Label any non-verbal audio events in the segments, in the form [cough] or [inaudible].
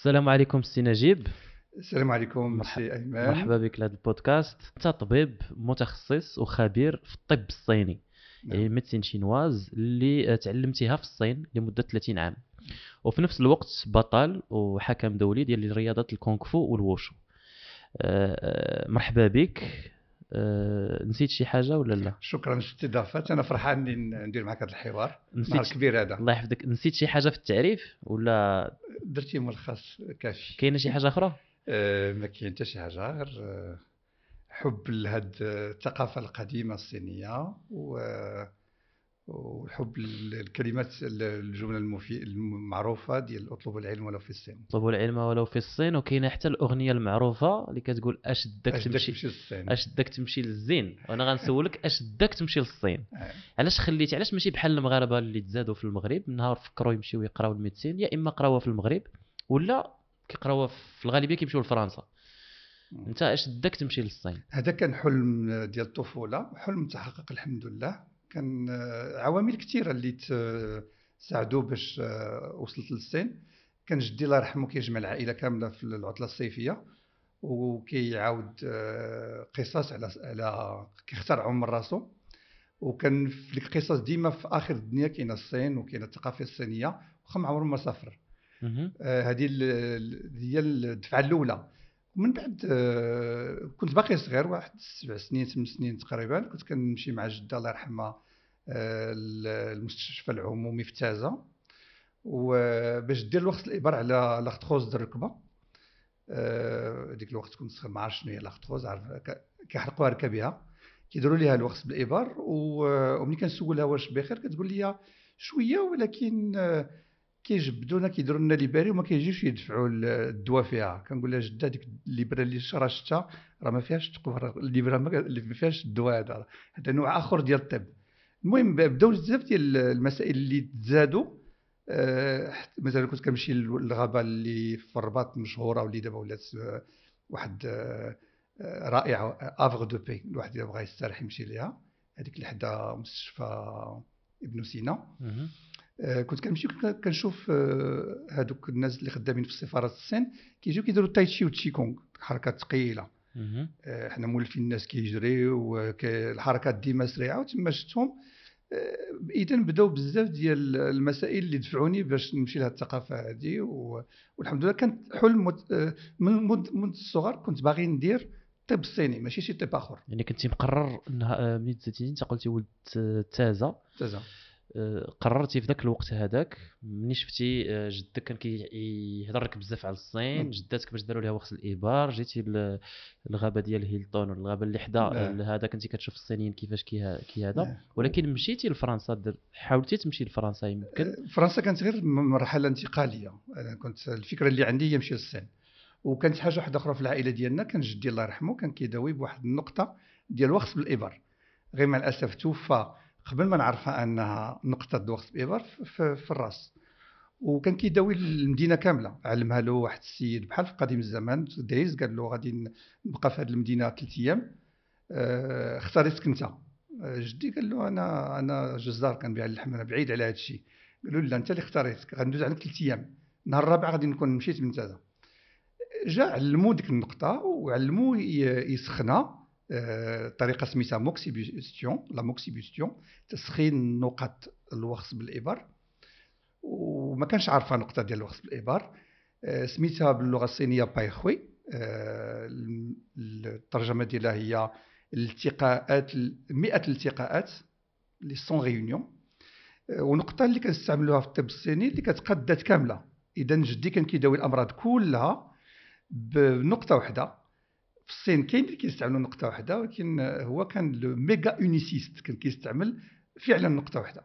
السلام عليكم سي نجيب. السلام عليكم سي أيمن. مرحبا بك لهذا البودكاست. انت طبيب متخصص وخبير في الطب الصيني. نعم. يعني médecine chinoise اللي تعلمتيها في الصين لمدة 30 عام. وفي نفس الوقت بطل وحكم دولي ديال رياضة الكونغ فو والوشو آه، آه، مرحبا بك. آه، نسيت شي حاجة ولا لا؟ شكرا للاستضافه أنا فرحان إني ندير معك هذا الحوار. نسيت نهار كبير هذا. الله يحفظك. نسيت شي حاجة في التعريف ولا؟ درتي ملخص كافي كاينة شي حاجة أخرى؟ آه، ما كاين حتى شي حاجة غير آه، حب لهاد الثقافة القديمة الصينية و وحب الكلمات الجملة المفي... المعروفة ديال اطلبوا العلم ولو في الصين. طلبوا العلم ولو في الصين. وكاينة حتى الأغنية المعروفة اللي كتقول أش داك أش بدك تمشي للصين. أش داك تمشي للزين. وأنا غنسولك أش داك تمشي للصين. [laughs] آه. علاش خليتي علاش ماشي بحال المغاربة اللي تزادوا في المغرب؟ نهار فكروا يمشيو يقراو ال médecine يا إما قراوها في المغرب ولا كيقراوها في الغالبية كيمشيو لفرنسا. أنت أش داك تمشي للصين؟ هذا كان حلم ديال الطفولة حلم تحقق الحمد لله. كان آه، عوامل كثيرة اللي تساعدوا باش آه، وصلت للصين. كان جدي الله يرحمه كيجمع العائلة كاملة في العطلة الصيفية وكيعاود آه، قصص على على كيخترعهم من راسو. وكان في القصص ديما في آخر الدنيا كاينة الصين وكاينة الثقافة الصينية واخا ما عمره ما سافر. آه، هذه هي الدفعة الأولى. ومن بعد آه، كنت باقي صغير واحد سبع سنين ثمان سنين تقريبا كنت كنمشي مع جدة الله يرحمها آه، ال- المستشفى العمومي في تازة. وباش دير الوقت الإبر على لاختروز د الركبة آه، ديك الوقت كنت صغير ما عرفت شنو هي لاختروز عارف كيحرقوها ركبها كيديروا ليها الوقت بالابر وملي كنسولها واش بخير كتقول لي شوية ولكن آه، كيجبدونا كيديروا لنا ليباري وما كيجيوش يدفعوا ال- الدواء فيها. كنقول لها جدة ديك الليبره اللي شرا شتا راه ما فيهاش تقوى الليبره ما اللي فيهاش الدواء هذا. هذا نوع آخر ديال الطب. المهم بداو بزاف ديال المسائل اللي تزادوا حتى مثلا كنت كنمشي للغابة اللي في الرباط مشهورة واللي دابا ولات آه، واحد آه، آه، رائعة havre de paix الواحد اذا بغى يستريح يمشي ليها. هذيك اللي حدا مستشفى ابن سينا. كنت كنمشي كنت كنشوف آه، هادوك الناس اللي خدامين في سفاره الصين كيجيو كيديروا تايتشي وتشي كونغ حركات ثقيلة. آه، حنا مولفين الناس كيجريو الحركات ديما سريعة وتما شفتهم. إذا بداو بزاف ديال المسائل اللي دفعوني باش نمشي لهاد الثقافة هذه والحمد لله كانت حلم آه، من منذ الصغر كنت باغي ندير طب صيني ماشي شي طب آخر. يعني كنتي مقرر إنها آه، ملي تزادتي؟ أنت قلتي ولد آه، تازة. تازا آه، قررتي في ذاك الوقت هذاك ملي شفتي آه، جدك كان كيهضر لك بزاف على الصين. جداتك باش داروا لها وقت الإبار جيتي للغابة ديال هيلتون ولا الغابة اللي حدا نعم. هذا كنتي كتشوف الصينيين كيفاش كي هذا نعم. ولكن مشيتي لفرنسا حاولتي تمشي لفرنسا يمكن فرنسا كانت غير مرحلة انتقالية أنا كنت الفكرة اللي عندي هي نمشي للصين وكانت حاجة واحدة أخرى في العائلة ديالنا كان جدي الله يرحمه كان كيداوي بواحد النقطة ديال وخز بالابر غير مع الأسف توفى قبل ما نعرفها أنها نقطة وخز بالابر في, الراس. وكان كيداوي المدينة كاملة. علمها له واحد السيد بحال في قديم الزمان دايز قال له غادي نبقى في هذه المدينة ثلاث أيام. آه، اختاريتك انت آه، جدي قال له أنا أنا جزار كنبيع اللحم أنا بعيد على هذا الشيء قالوا له لا أنت اللي اختاريتك غندوز عليك ثلاث أيام. النهار الرابع غادي نكون مشيت من تازا جا علمو ديك النقطة وعلمو يسخنها طريقة سميتها moxibustion la moxibustion. تسخين نقط الوخز بالإبر. وما كانش عارفة نقطة ديال الوخز بالإبر. آه، سميتها باللغة الصينية بايخوي. آه، الترجمة ديالها هي الالتقاءات 100 الالتقاءات les cent réunions. ونقطة اللي كنستعملوها في الطب الصيني اللي كتقادات كاملة. إذا جدي كان كيداوي الأمراض كلها بنقطة واحدة في الصين كاين اللي كيستعملوا نقطة واحدة ولكن هو كان le méga uniciste كان كيستعمل فعلا نقطة واحدة.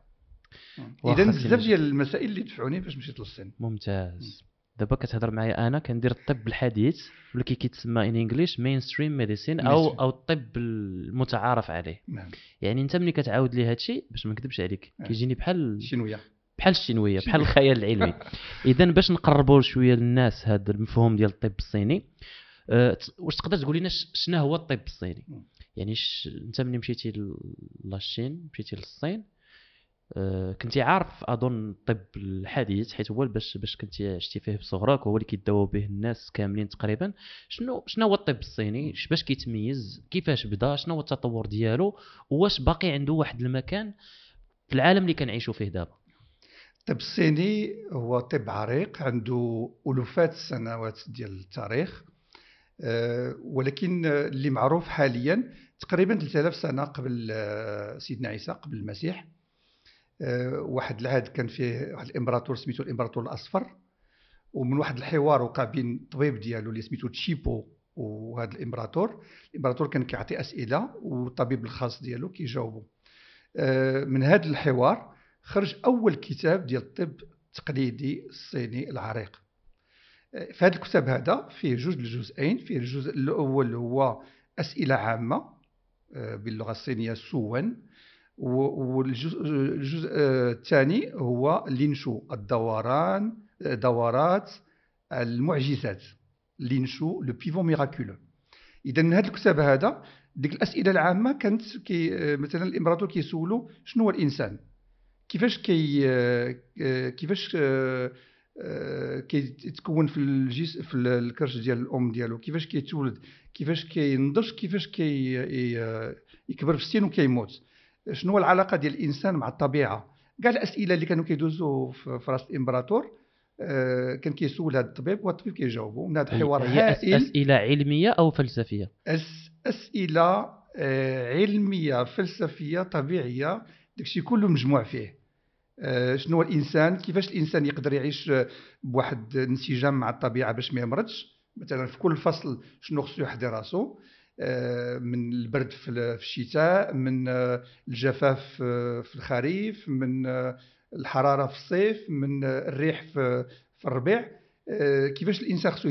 اذا بزاف. ديال المسائل اللي دفعوني باش مشيت للصين. ممتاز. دابا كتهضر معايا أنا كندير الطب الحديث ولا كي كيتسمى en anglais mainstream medicine أو. أو الطب المتعارف عليه. نعم. يعني أنت ملي كتعاود لي هادشي باش ما نكذبش عليك آه. كيجيني بحال chinoiserie. بحال ال chinoiserie بحال الخيال العلمي. [laughs] اذا باش نقربوا شوية للناس هذا المفهوم ديال الطب الصيني واش تقدر تقول لنا شنو هو الطب الصيني. يعني ش... انت ملي مشيتي ل- la Chine مشيتي للصين. آه، كنتي عارف أظن الطب الحديث حيت هو باش باش كنتي عشتي فيه بصغرك وهو اللي كيداووا به الناس كاملين تقريبا. شنو شنو هو الطب الصيني؟ باش كيتميز؟ كيفاش بدا؟ شنو هو التطور ديالو؟ واش باقي عنده واحد المكان في العالم اللي كنعيشوا فيه دابا؟ الطب الصيني هو طب عريق عنده ألوفات السنوات ديال التاريخ. أه ولكن اللي معروف حاليا تقريبا 3000 سنة قبل آه، سيدنا عيسى قبل المسيح. أه واحد العهد كان فيه واحد الإمبراطور سميتو الإمبراطور الأصفر ومن واحد الحوار وقع بين الطبيب ديالو اللي سميتو تشيبو وهذا الإمبراطور. الإمبراطور كان كيعطي أسئلة والطبيب الخاص ديالو كيجاوبو. من هذا الحوار خرج أول كتاب ديال الطب التقليدي الصيني العريق. في هذا الكتاب هذا فيه جوج الجزئين فيه الجزء الأول هو أسئلة عامة آه، باللغة الصينية سوان والجزء الثاني هو لينشو الدوران آه، دورات المعجزات. لينشو le pivot miraculeux إذا هذا الكتاب هذا ديك الأسئلة العامة كانت كي آه، مثلا الإمبراطور كيسولو شنو هو الإنسان؟ كيفاش كي كيفاش كيتكون في الجسم في الكرش ديال الأم ديالو. كيفاش كيتولد؟ كيفاش كينضج؟ كيفاش كي يكبر في السن وكيموت؟ شنو هو العلاقة ديال الإنسان مع الطبيعة؟ كاع الأسئلة اللي كانوا كيدوزوا في راس الإمبراطور كان كيسول هذا الطبيب والطبيب كيجاوبه من هذا الحوار هي هائل أسئلة علمية أو فلسفية؟ أس أسئلة علمية فلسفية طبيعية داكشي كله مجموع فيه. آه، شنو هو الإنسان؟ كيفاش الإنسان يقدر يعيش بواحد الانسجام مع الطبيعة باش ما يمرضش؟ مثلا في كل فصل شنو خصو يحضر راسو؟ آه، من البرد في الشتاء من آه، الجفاف في الخريف من الحرارة في الصيف من الريح في الربيع. كيفاش الإنسان خصو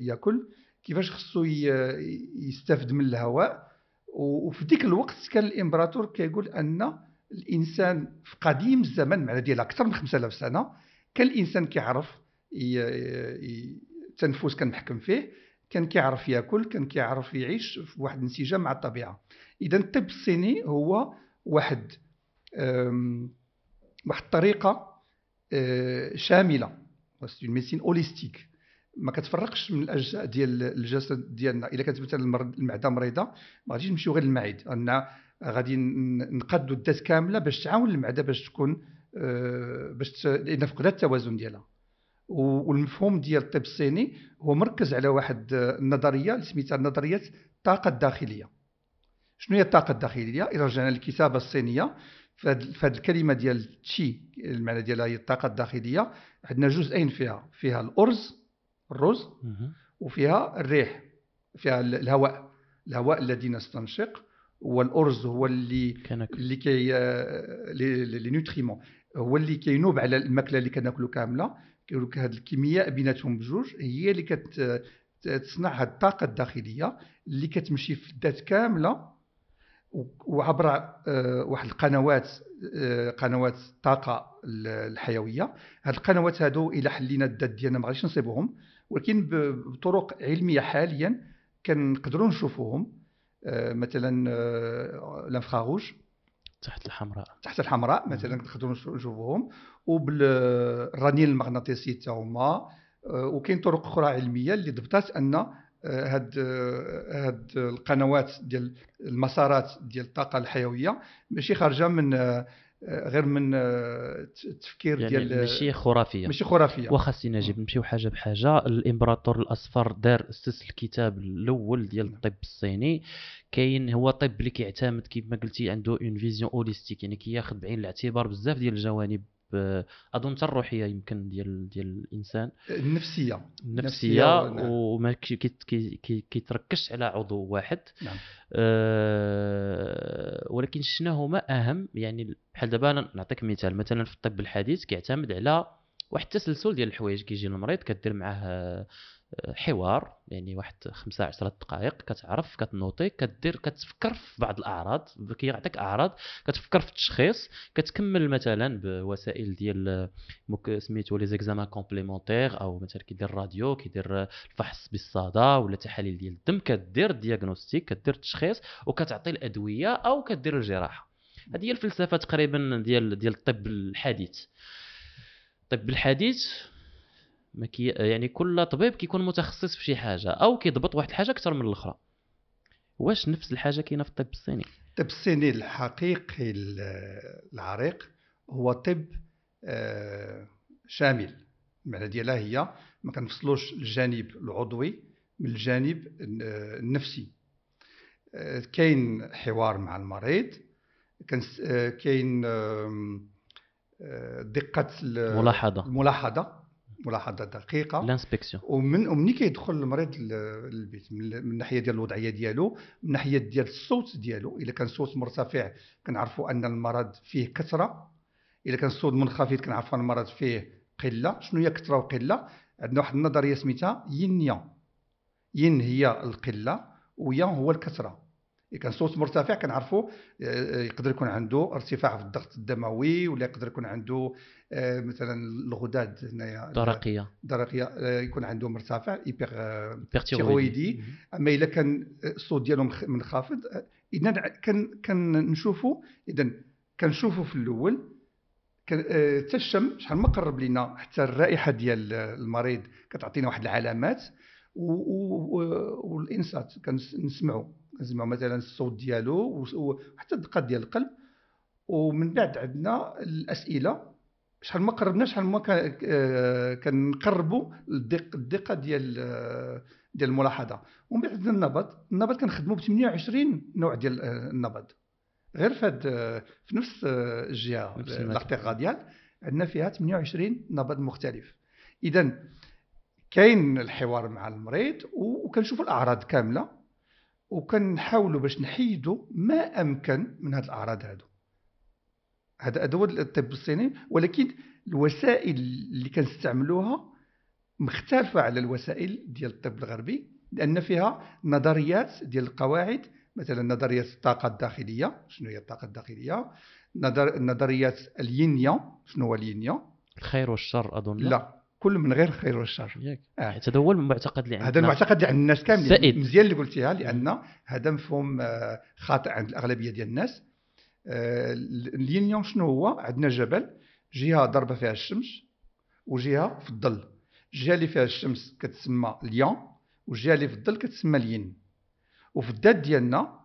ياكل؟ كيفاش خصو يستافد من الهواء؟ وفي ديك الوقت كان الإمبراطور كيقول أن الإنسان في قديم الزمن معنى ديال أكثر من 5000 سنة كان الإنسان كيعرف التنفس كان محكم فيه كان كيعرف ياكل كان كيعرف يعيش في واحد الانسجام مع الطبيعة. إذا الطب الصيني هو واحد واحد الطريقة آه، شاملة. c'est médecine holistique ما كتفرقش من الأجزاء ديال الجسد ديالنا. إلا كانت مثلا المعدة مريضة ما غاديش نمشيو غير للمعدة. لا غادي نقادوا الذات كاملة باش تعاون المعدة باش تكون آه، باش لأن فقدات التوازن ديالها. والمفهوم ديال الطب الصيني هو مركز على واحد النظريه اللي سميتها نظرية الطاقة الداخلية. شنو هي الطاقة الداخلية؟ إلى رجعنا للكتابة الصينية فهاد الكلمة ديال تشي المعنى ديالها هي الطاقة الداخلية. عندنا جزئين فيها فيها الأرز الرز وفيها الريح فيها الهواء الهواء الذي نستنشق. والارز هو اللي كناكل. اللي كي les nutriments. هو اللي كينوب على الماكلة اللي كناكلو كاملة. كيقول لك هذه الكيمياء بيناتهم بجوج. هي اللي كتصنع هذه الطاقة الداخلية اللي كتمشي في الذات كاملة. وعبر آه، واحد القنوات آه، قنوات الطاقة الحيوية. هاد القنوات هادو إلى حلينا الذات ديالنا ما غاديش نصيبوهم. ولكن بطرق علمية حاليا كنقدروا نشوفوهم. مثلا آه، لانفراروج تحت الحمراء. تحت الحمراء مثلا نقدروا نشوفوهم. وبالرنين المغناطيسي حتى هما آه، وكاين طرق أخرى علمية اللي ضبطات أن هاد هاد القنوات ديال المسارات ديال الطاقة الحيوية ماشي خارجة من غير من التفكير يعني ديال ماشي خرافية. ماشي خرافية. واخا سي نجيب نمشيو حاجة بحاجة. الإمبراطور الأصفر دار اسس الكتاب الأول ديال نعم. الطب الصيني. كاين هو طب اللي كيعتمد كيف ما قلتي عنده une vision holistique يعني كياخذ بعين الاعتبار بزاف ديال الجوانب أظن حتى الروحيه يمكن ديال ديال الإنسان. النفسيه النفسيه وما كيتركزش على عضو واحد. نعم. أه ولكن شنو هما أهم؟ يعني بحال دابا نعطيك مثال. مثلا في الطب الحديث كيعتمد على واحد التسلسل ديال الحوايج. كيجي المريض كدير معاه حوار يعني واحد خمسة عشرة دقائق كتعرف كتنوطي كدير كتفكر في بعض الأعراض كيعطيك أعراض كتفكر في التشخيص كتكمل مثلا بوسائل ديال سميتو les examens complémentaires أو مثلا كيدير الراديو كيدير الفحص بالصدى ولا تحاليل ديال الدم كدير ال diagnostic كدير التشخيص وكتعطي الأدوية أو كدير الجراحة. هذه هي الفلسفة تقريبا ديال ديال الطب الحديث. الطب الحديث ما كي يعني كل طبيب كيكون متخصص في شي حاجة أو كيضبط واحد الحاجة أكثر من الأخرى. واش نفس الحاجة كاينة في الطب الصيني؟ الطب الصيني الحقيقي العريق هو طب آه، شامل. المعنى ديالها هي ما كنفصلوش الجانب العضوي من الجانب النفسي. آه، كاين حوار مع المريض آه، كاين دقة الملاحظه الملاحظة. ملاحظة دقيقة. لانسبكسيون. ومن ومني كيدخل المريض للبيت من الناحيه ديال الوضعية ديالو من الناحيه ديال الصوت ديالو. اذا كان صوت مرتفع كنعرفوا أن المرض فيه كثرة. اذا كان الصوت منخفض كنعرفوا أن المرض فيه قلة. شنو هي كثرة وقلة؟ عندنا واحد النظرية سميتها ين يان ين هي القلة ويان هو الكثرة. كان صوت مرتفع كنعرفوا آه، يقدر يكون عنده ارتفاع في الضغط الدموي ولا يقدر يكون عنده آه، مثلا الغدد هنايا درقيه درقيه آه، يكون عنده مرتفع ايبر أما اذا كان الصوت ديالو منخفض اذا كان كنشوفوا اذا كنشوفوا في الأول حتى الشم شحال ما قرب لينا حتى الرائحة ديال المريض كتعطينا واحد العلامات والإنصات كنسمعوا كنسمعوا مثلا الصوت ديالو وحتى الدقة ديال القلب. ومن بعد عندنا الأسئلة. شحال ما قربنا شحال ما كنقربوا الدقة ديال ديال الملاحظة. ومن بعد عندنا النبض. النبض كنخدموا ب 28 نوع ديال النبض. غير في في نفس الجهة لاختيق غاديال عندنا فيها 28 نبض مختلف. اذا كاين الحوار مع المريض وكنشوفوا الأعراض كاملة. وكنحاولوا باش نحيدوا ما أمكن من هذه الأعراض هادو. هذا هو الطب الصيني ولكن الوسائل اللي كنستعملوها مختلفة على الوسائل ديال الطب الغربي لأن فيها نظريات ديال القواعد مثلا نظريه الطاقة الداخلية شنو هي الطاقة الداخلية؟ نظر نظريات الينيا شنو هو الينيا؟ الخير والشر أظن. لا. كل من غير الخير والشر. ياك آه. هذا هو المعتقد اللي عندنا. هذا المعتقد اللي عند الناس كاملين سائد. مزيان اللي قلتيها لأن هذا مفهوم آه، خاطئ عند الأغلبية ديال الناس. آه، الينيون شنو هو؟ عندنا جبل جهة ضربة فيها الشمس وجهة في الظل. الجهه اللي فيها الشمس كتسمى اليان والجهه اللي في الظل كتسمى الين وفي الذات ديالنا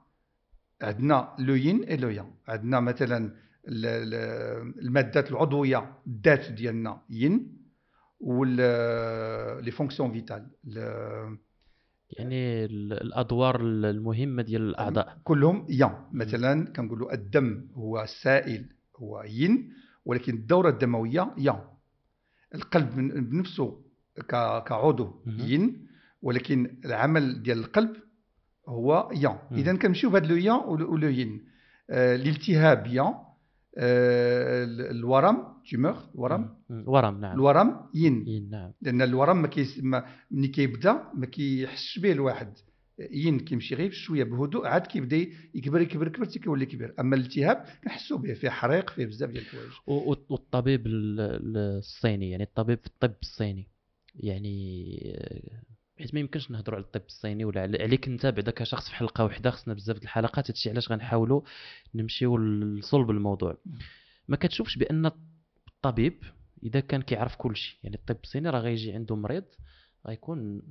عندنا le yin et le yang عندنا مثلا المادات العضوية الذات ديالنا yin. les fonctions vitales يعني الأدوار المهمة ديال الأعضاء. كلهم يان. مثلا كنقولوا الدم هو السائل هو ين ولكن الدورة الدموية يان. القلب بنفسه كعضو ين ولكن العمل ديال القلب هو يان. اذا كنمشيو بهذا le yang و le yin. آه الالتهاب يان. آه الورم tumeur ورم ورم نعم. الورم yin. yin نعم. لأن الورم ما كيس ملي كيبدا ما كيحسش به الواحد. ين كيمشي غير شوية بهدوء عاد كيبدا يكبر يكبر يكبر حتى كيولي كبير. أما الالتهاب كنحسوا به فيه حريق فيه بزاف ديال الحوايج. والطبيب الصيني يعني الطبيب في الطب الصيني يعني حيت ما يمكنش نهضروا على الطب الصيني ولا عليك انت بعدا كشخص في حلقة واحدة خصنا بزاف د الحلقات هادشي علاش غنحاولوا نمشيو لصلب الموضوع. ما كتشوفش بأن الطبيب إذا كان كيعرف كل شيء يعني الطب الصيني راه غيجي عنده مريض غيكون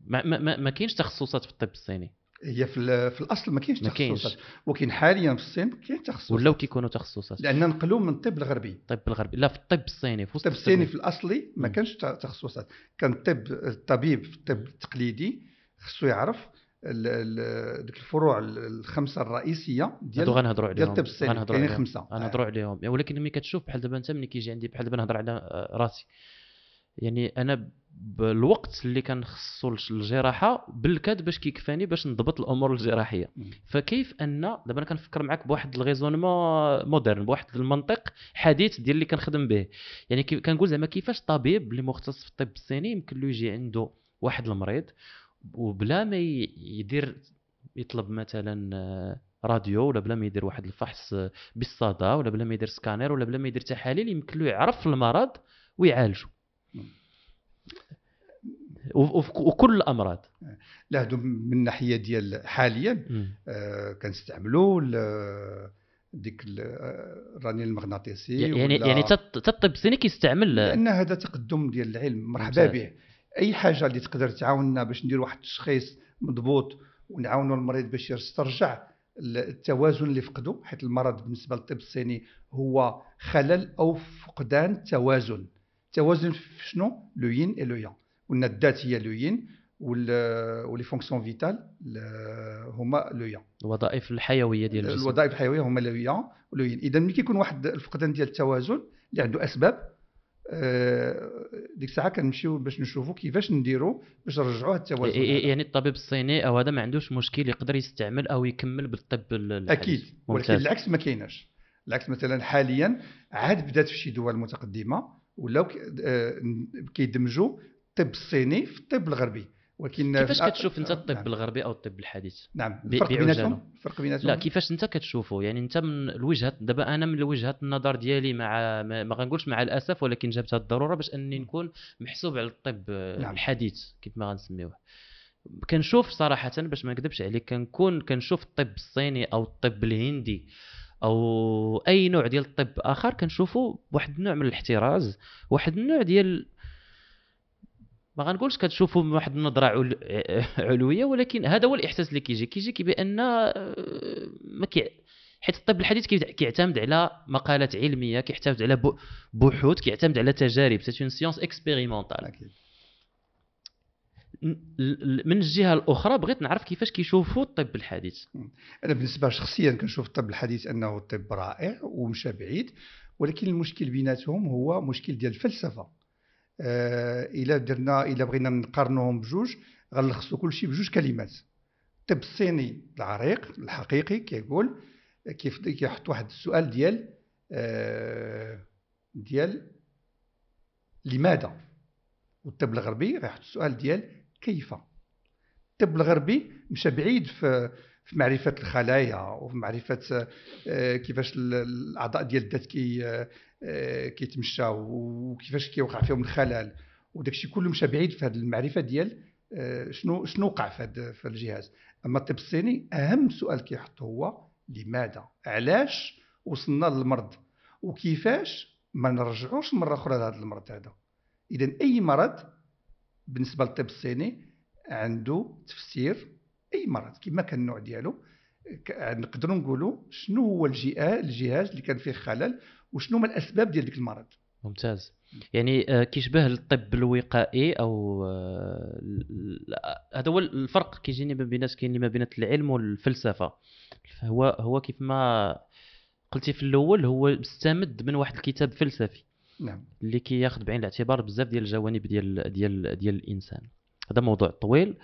ما, ما, ما, ما كاينش تخصصات في الطب الصيني. هي في, في الأصل ما كاينش تخصصات. ولكن حاليا في الصين كاين تخصصات. ولاو كيكونوا تخصصات. لأن نقلوا من الطب الغربي. الطب الغربي. لا في الطب الصيني في الطب الصيني في الأصلي ما كانش تخصصات. كان الطب الطبيب في الطب التقليدي خصو يعرف ديك الفروع الخمسة الرئيسية ديال غنهضروا عليهم. ديال الطب الصيني. كاينين خمسة. غنهضروا عليهم. ولكن ملي كتشوف بحال دابا انت ملي كيجي عندي بحال دابا نهضر على راسي. يعني أنا بالوقت اللي كنخصو الجراحة بالكاد باش كيكفاني باش نضبط الأمور الجراحية. فكيف أن دابا أنا كنفكر معك بواحد الغيزونمون مودرن بواحد المنطق حديث ديال اللي كنخدم به. يعني كنقول زعما كيفاش طبيب اللي مختص في الطب الصيني يمكن له يجي عنده واحد المريض وبلا ما يدير يطلب مثلا راديو ولا بلا ما يدير واحد الفحص بالصدى ولا بلا ما يدير سكانير ولا بلا ما يدير تحاليل يمكن له يعرف المرض ويعالجه. وكل الأمراض. لا هادو من الناحيه ديال حاليا. آه كنستعملوا ديك ال- آه، الرنين المغناطيسي يعني يعني حتى الطب الصيني كيستعمل لأن هذا تقدم ديال العلم مرحبا. به. أي حاجة اللي تقدر تعاوننا باش ندير واحد التشخيص مضبوط ونعاونوا المريض باش يسترجع التوازن اللي فقده حيت المرض بالنسبة للطب الصيني هو خلل أو فقدان توازن. توازن في شنو؟ le yin et le yang. قلنا الذات هي le yin و les fonctions vitales هما le yang الوظائف الحيوية ديال الجسم الوظائف الحيوية هما le yang و le yin اذا ملي كيكون واحد الفقدان ديال التوازن اللي عنده أسباب آه، ديك الساعة كنمشيو باش نشوفوا كيفاش نديروا باش نرجعوا هذا التوازن. يعني الطبيب الصيني أو هذا ما عندوش مشكل يقدر يستعمل أو يكمل بالطب الحديث. أكيد ولكن. العكس ما كايناش العكس مثلا حاليا عاد بدات في شي دول متقدمة ولاو آه، كيدمجوا الطب الصيني في الطب الغربي ولكن كيفاش كتشوف انت الطب نعم. الغربي أو الطب الحديث نعم الفرق. بيناتهم الفرق بيناتهم لا كيفاش انت كتشوفه يعني انت من الوجهه دابا أنا من وجهة النظر ديالي مع ما غنقولش مع الأسف ولكن جابتها الضرورة باش أني نكون محسوب على الطب نعم. الحديث كيف ما غنسميوه كنشوف صراحة باش ما نكذبش عليك كنكون كنشوف الطب الصيني أو الطب الهندي أو أي نوع ديال الطب آخر كنشوفه بواحد النوع من الاحتراز واحد النوع ديال ما غنقولش كتشوفوا من واحد النظرة عل... [laughs] علوية ولكن هذا هو الإحساس اللي كيجي. كيجيك بان آه، ما كي حيت الطب الحديث كي- كيعتمد على مقالات علمية كيعتمد على بحوث كيعتمد على تجارب. c'est une science expérimentale. من الجهة الأخرى بغيت نعرف كيفاش كيشوفوا الطب الحديث. أنا بالنسبة شخصيا كنشوف الطب الحديث أنه طب رائع ومشى بعيد ولكن المشكل بيناتهم هو مشكل ديال الفلسفة. إلا درنا إلا بغينا نقارنوهم بجوج غنلخصوا كل شيء بجوج كلمات. الطب الصيني العريق الحقيقي كيقول كيف كيحط واحد السؤال ديال آه ديال لماذا؟ والطب الغربي غيحط السؤال ديال كيف؟ الطب الغربي مشى بعيد في في معرفة الخلايا وفي معرفة آه، كيفاش ال- الأعضاء ديال الذات كي آه، كيتمشاو وكيفاش كيوقع فيهم الخلل وداك الشيء كله مشى بعيد في هذه المعرفة ديال آه، شنو شنو وقع في في الجهاز. أما الطب الصيني أهم سؤال كيحط هو لماذا؟ علاش وصلنا للمرض؟ وكيفاش ما نرجعوش مرة أخرى لهذا المرض هذا؟ اذا أي مرض بالنسبة للطب الصيني عنده تفسير أي مرض كما كان النوع ديالو. نقدروا نقولوا شنو هو الجهاز الجهاز اللي كان فيه خلل وشنو هما الأسباب ديال ديك المرض. ممتاز. يعني آه، كيشبه الطب الوقائي أو آه، هذا هو الفرق كيجيني ما بين كاين ما بين العلم والفلسفة. هو هو كيف ما قلتي في الأول هو مستمد من واحد الكتاب فلسفي. نعم. اللي كياخذ بعين الاعتبار بزاف ديال الجوانب ديال ديال ديال الإنسان. هذا موضوع طويل.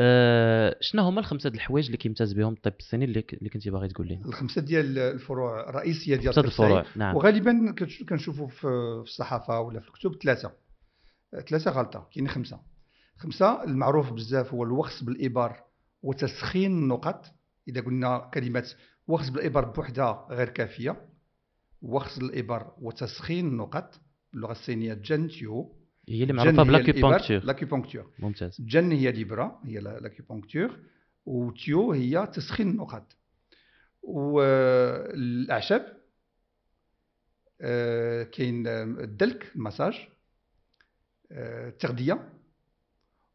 أه شنو هما الخمسة د الحوايج اللي كيمتاز بهم الطب الصيني اللي, اللي كنتي باغي تقول لنا الخمسة ديال الفروع الرئيسية ديال الطب الصيني. الفروع نعم. وغالبا كنشوفوا في الصحافة ولا في الكتب ثلاثة. ثلاثة غلطة كاين خمسة. خمسة المعروف بزاف هو الوخز بالابر وتسخين النقط إذا قلنا كلمه وخز بالابر بوحدها غير كافية وخز الابر وتسخين النقط باللغة الصينية جنتيو هي اللي معروفة ب l'acupuncture l'acupuncture ممتاز. جن هي الإبرة هي l'a- l'acupuncture وتيو هي تسخين النقط والأعشاب آه، كاين الدلك المساج آه، التغذية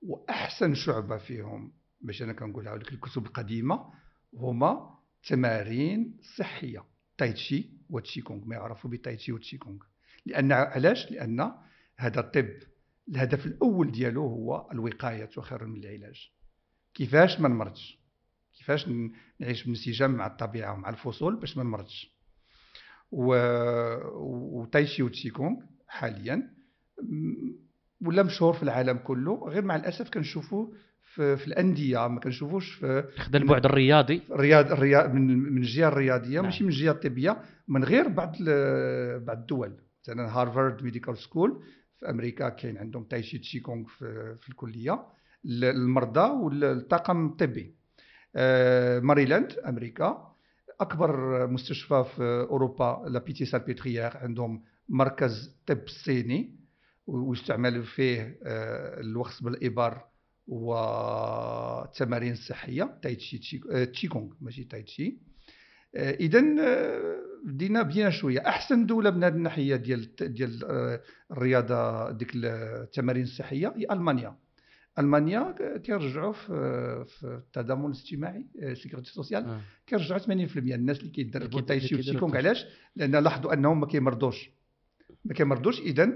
وأحسن شعبة فيهم باش أنا كنقولها لك الكتب القديمة هما تمارين صحية تايتشي وتشي كونغ. ما يعرفوا بتايتشي وتشي كونغ. لأن علاش؟ لأن هذا الطب الهدف الأول ديالو هو الوقاية خير من العلاج. كيفاش ما نمرضش كيفاش نعيش بانسجام مع الطبيعة ومع الفصول باش ما نمرضش و... وتايشي وتشيكونغ حاليا. م- ولا مشهور في العالم كله غير مع الأسف كنشوفوا في, في الأندية ما كنشوفوش في خد البعد الرياضي. الرياض الرياض من من الجهة الرياضية نعم. ماشي من الجهة الطبية من غير بعض ال- بعض الدول. مثلا Harvard Medical School في أمريكا كاين عندهم تايشي تشي كونغ في, في الكلية. للمرضى والطاقم الطبي. آه، ماريلاند أمريكا. أكبر مستشفى في أوروبا La Pitié-Salpêtrière. عندهم مركز طب صيني. ويستعمل فيه آه، الوخز بالإبر والتمارين الصحية. تايتشي تشي كونغ ماشي تايتشي اذا بدينا بدينا شوية. أحسن دولة من هذه الناحية ديال ديال الرياضة ديك التمارين الصحية هي ألمانيا. ألمانيا كيرجعوا في في التضامن الاجتماعي sécurité sociale آه. كيرجعوا 80% الناس اللي كيدربوا كيد- تايشي وتشيكونغ. علاش؟ لأن لاحظوا أنهم ما كيمرضوش. ما كيمرضوش اذا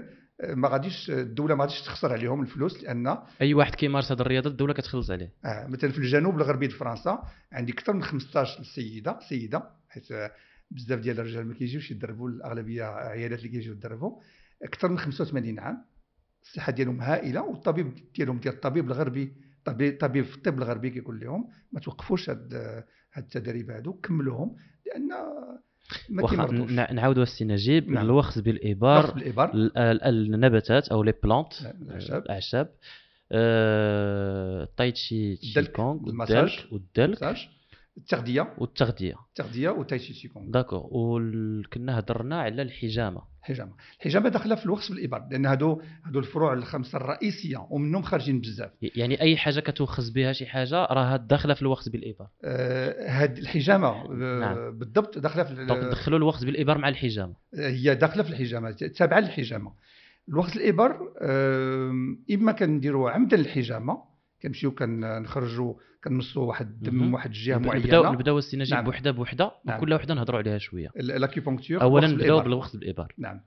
ما غاديش الدولة ما غاديش تخسر عليهم الفلوس لأن أي واحد كيمارس هذه الرياضة الدولة كتخلص عليه. آه مثلا في الجنوب الغربي د فرنسا عندي أكثر من 15 سيدة سيدة حيت آه، بزاف ديال الرجال ما كيجيوش يدربوا الأغلبية عيالات اللي كيجيو يدربوا. أكثر من 85 عام. الصحة ديالهم هائلة والطبيب ديالهم ديال الطبيب الغربي طبيب طبيب في الطب الغربي كيقول لهم ما توقفوش هاد هاد التدريب هادو كملوهم لأن ما كيمرضوش. نعاودوا السي نجيب نعم. الوخز بالإبر النباتات أو les plantes الأعشاب. الأعشاب. آه، تايتشي تشي الدلك، كونغ. والدلك. والدلك التغذية. والتغذية. التغذية وتايشي تشيكونغ d'accord. وكنا هضرنا على الحجامة. الحجامة. الحجامة داخلة في الوخز بالابر لأن هادو هادو الفروع الخمسة الرئيسية ومنهم خارجين بزاف. يعني أي حاجة كتوخز بها شي حاجة راها داخلة في الوخز بالابر آه، هاد الحجامة آه، نعم. بالضبط داخلة في donc ندخلوا الوخز بالابر مع الحجامة. هي داخلة في الحجامة تابعة للحجامة. الوخز بالإبر آه، إما كنديروا عمدا الحجامة كنمشيو كنخرجوا كنمصوا واحد الدم واحد الجهة نبداو معينة نبداو السي نجيب نعم. بوحدة بوحدة نعم. وكل وحدة نهضروا عليها شوية ال acupuncture اولا نبداو. بالوخز بالابر نعم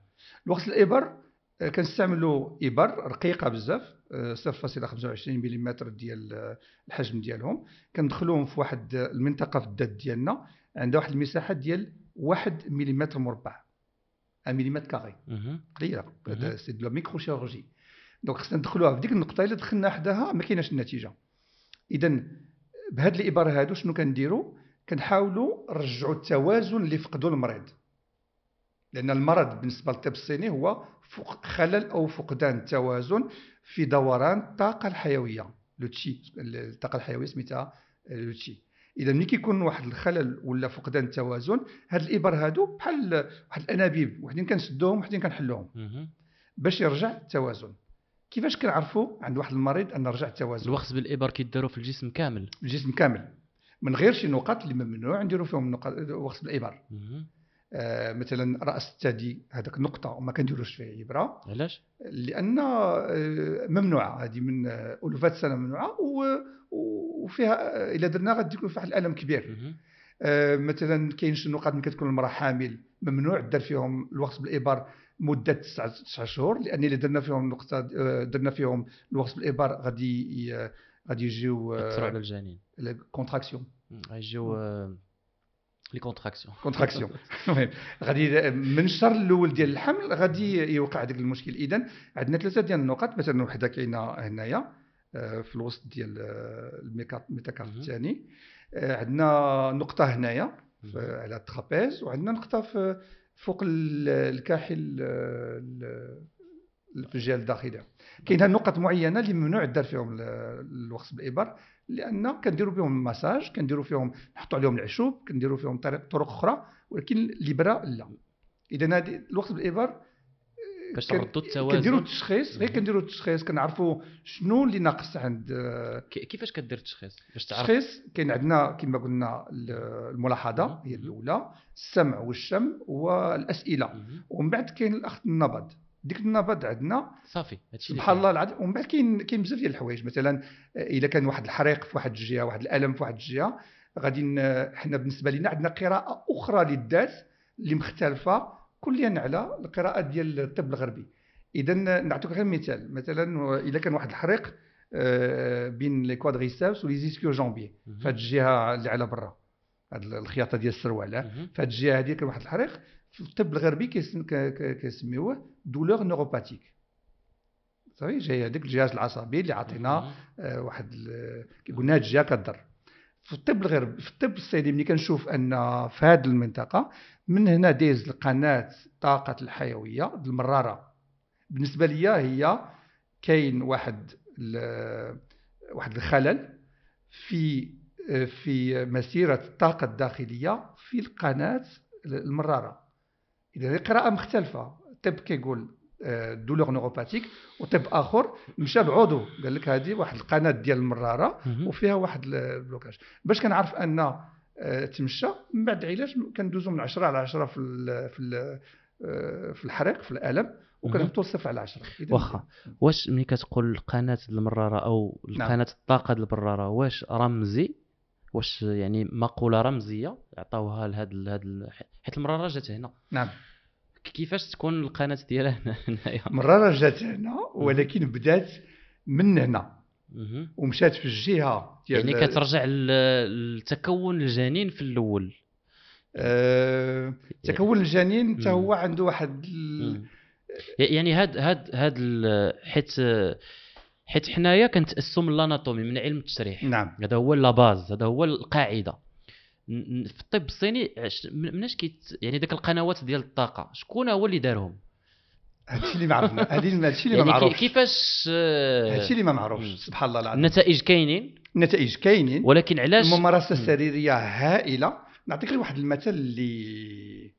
الوخز بالإبر آه، كنستعملوا إبر رقيقة بزاف آه، 0.25 ملم ديال آه، الحجم ديالهم كندخلوهم في واحد آه، المنطقة في الذات ديالنا عندها واحد المساحة ديال 1 ملم مربع 1 ملم carré. قليلة. c'est de la micro-chirurgie donc خصنا ندخلوها في ديك النقطة إلا دخلنا حداها ما كايناش النتيجة اذا بهاد الابر هادو شنو كنديروا كنحاولوا نرجعوا التوازن اللي فقدوا المريض. لأن المرض بالنسبة للطب الصيني هو خلل أو فقدان التوازن في دوران الطاقة الحيوية. لو تشي الطاقة الحيوية سميتها لو تشي. اذا ملي كيكون واحد الخلل ولا فقدان التوازن هاد الابر هادو بحال واحد الأنابيب وحدين كنسدوهم وحدين كنحلوهم. باش يرجع التوازن. كيفاش كنعرفوا عند واحد المريض أن رجع التوازن؟ الوخز بالابر كيداروا في الجسم كامل. الجسم كامل. من غير شي نقاط اللي ممنوع نديروا فيهم نقاط وخز الابر مهم. آه مثلا رأس الثدي هذاك نقطه وما كنديروش فيه إبرة. علاش؟ لأن آه، ممنوعة هذه من آه، ألوفات سنة ممنوعة وفيها آه، إلا درنا غادي يكون فيها واحد الألم كبير. مثلا كاين شي نقاط ملي كتكون المرأة حامل ممنوع دار فيهم الوخز بالابر مدة تسعة تسعة شهور لأن إلا درنا فيهم نقطة آه، درنا فيهم الوخز بالابر غادي غادي يجيو يأثروا على الجنين. contractions غيجيو آه، les contractions contractions [laughs] المهم غادي من الشهر الأول ديال الحمل غادي يوقع هذاك المشكل. اذا عندنا ثلاثة ديال النقط مثلا وحدة كاينة هنايا آه، في الوسط ديال آه، مهم. الثاني. آه، عندنا نقطة هنايا على ال trapèze وعندنا نقطة في فوق ال- الكاحل آه، ال- في الجهة الداخلية. كاينة نقط معينة اللي ممنوع دار فيهم ال- الوخز بالابر لأن كنديروا فيهم المساج كنديروا فيهم نحطوا عليهم العشوب كنديروا فيهم طرق أخرى ولكن الإبرة لا. إذا هذه الوقت بالابر باش تردوا كنديروا التوازن التشخيص غير. كنديروا التشخيص كنعرفوا شنو اللي ناقص عند كي- كيفاش كدير التشخيص باش تعرف التشخيص كاين عندنا كما قلنا ال- الملاحظة. هي الأولى السمع والشم والأسئلة. ومن بعد كاين الأخذ النبض ديك النبض عندنا صافي سبحان. الله العظيم ومن بعد كاين كاين بزاف ديال الحوايج مثلا إذا كان واحد الحريق في واحد الجهة واحد الألم في واحد الجهة غادي حنا بالنسبة لنا عندنا قراءة أخرى للذات اللي مختلفة كليا على القراءة ديال الطب الغربي. اذا نعطيك غير مثال. مثلا إذا كان واحد الحريق آه، بين les quadriceps و les ischio-jambiers هذه الجهة اللي على برا. هاد الخياطة ديال السروال هذه الجهة هذه كان واحد الحريق. في الطب الغربي كيسميوه douleur neuropathique صافي؟ جاي هذاك الجهاز العصبي اللي عطينا. آه، واحد ال- كي قلنا هاد الجهة كضر في الطب الغربي في الطب الصيني ملي كنشوف أن في هذه المنطقة من هنا دايز القناة طاقة الحيوية المرارة. بالنسبة لي هي كاين واحد واحد الخلل في في مسيرة الطاقة الداخلية في القناة المرارة. إذا هذه قراءة مختلفة. الطب كيقول دولور نوروباتيك وطب آخر مشى بعضو قال لك هذه واحد القناة ديال المرارة. وفيها واحد البلوكاج. باش كنعرف أن آه، تمشى من بعد العلاج كندوزو من 10 على 10 في ال في ال آه، في الحريق في الألم وكنهبطوا لصفر على 10 إذن واخا. واش ملي كتقول قناه المرارة أو نعم. قناه الطاقة ديال البراره واش رمزي؟ واش يعني مقولة رمزية عطاوها لهاد ال- حيت المرارة جات هنا. نعم. كيفاش تكون القناة ديالها هنا- هنايا مراره جات هنا ولكن بدات من هنا. ومشات في الجهة ديال يعني كترجع لتكون الجنين في الأول آه، تكون الجنين حتى. هو عنده واحد ال-. يعني هاد هاد هاد حيت حيت حنايا كنتاسوا من الأناتومي من علم التشريح نعم هذا هو لا باز هذا هو القاعدة في الطب الصيني مناش كيت يعني ديك القنوات ديال الطاقة. شكون هو اللي دارهم؟ هادشي اللي ما عرفنا [laughs] هذه هادشي اللي ما يعني معروفش. كيفاش آه، هادشي اللي ما معروفش. سبحان الله العظيم. النتائج كاينين؟ النتائج كاينين. ولكن علاش الممارسة مم. السريرية هائلة. نعطيك غير واحد المثل اللي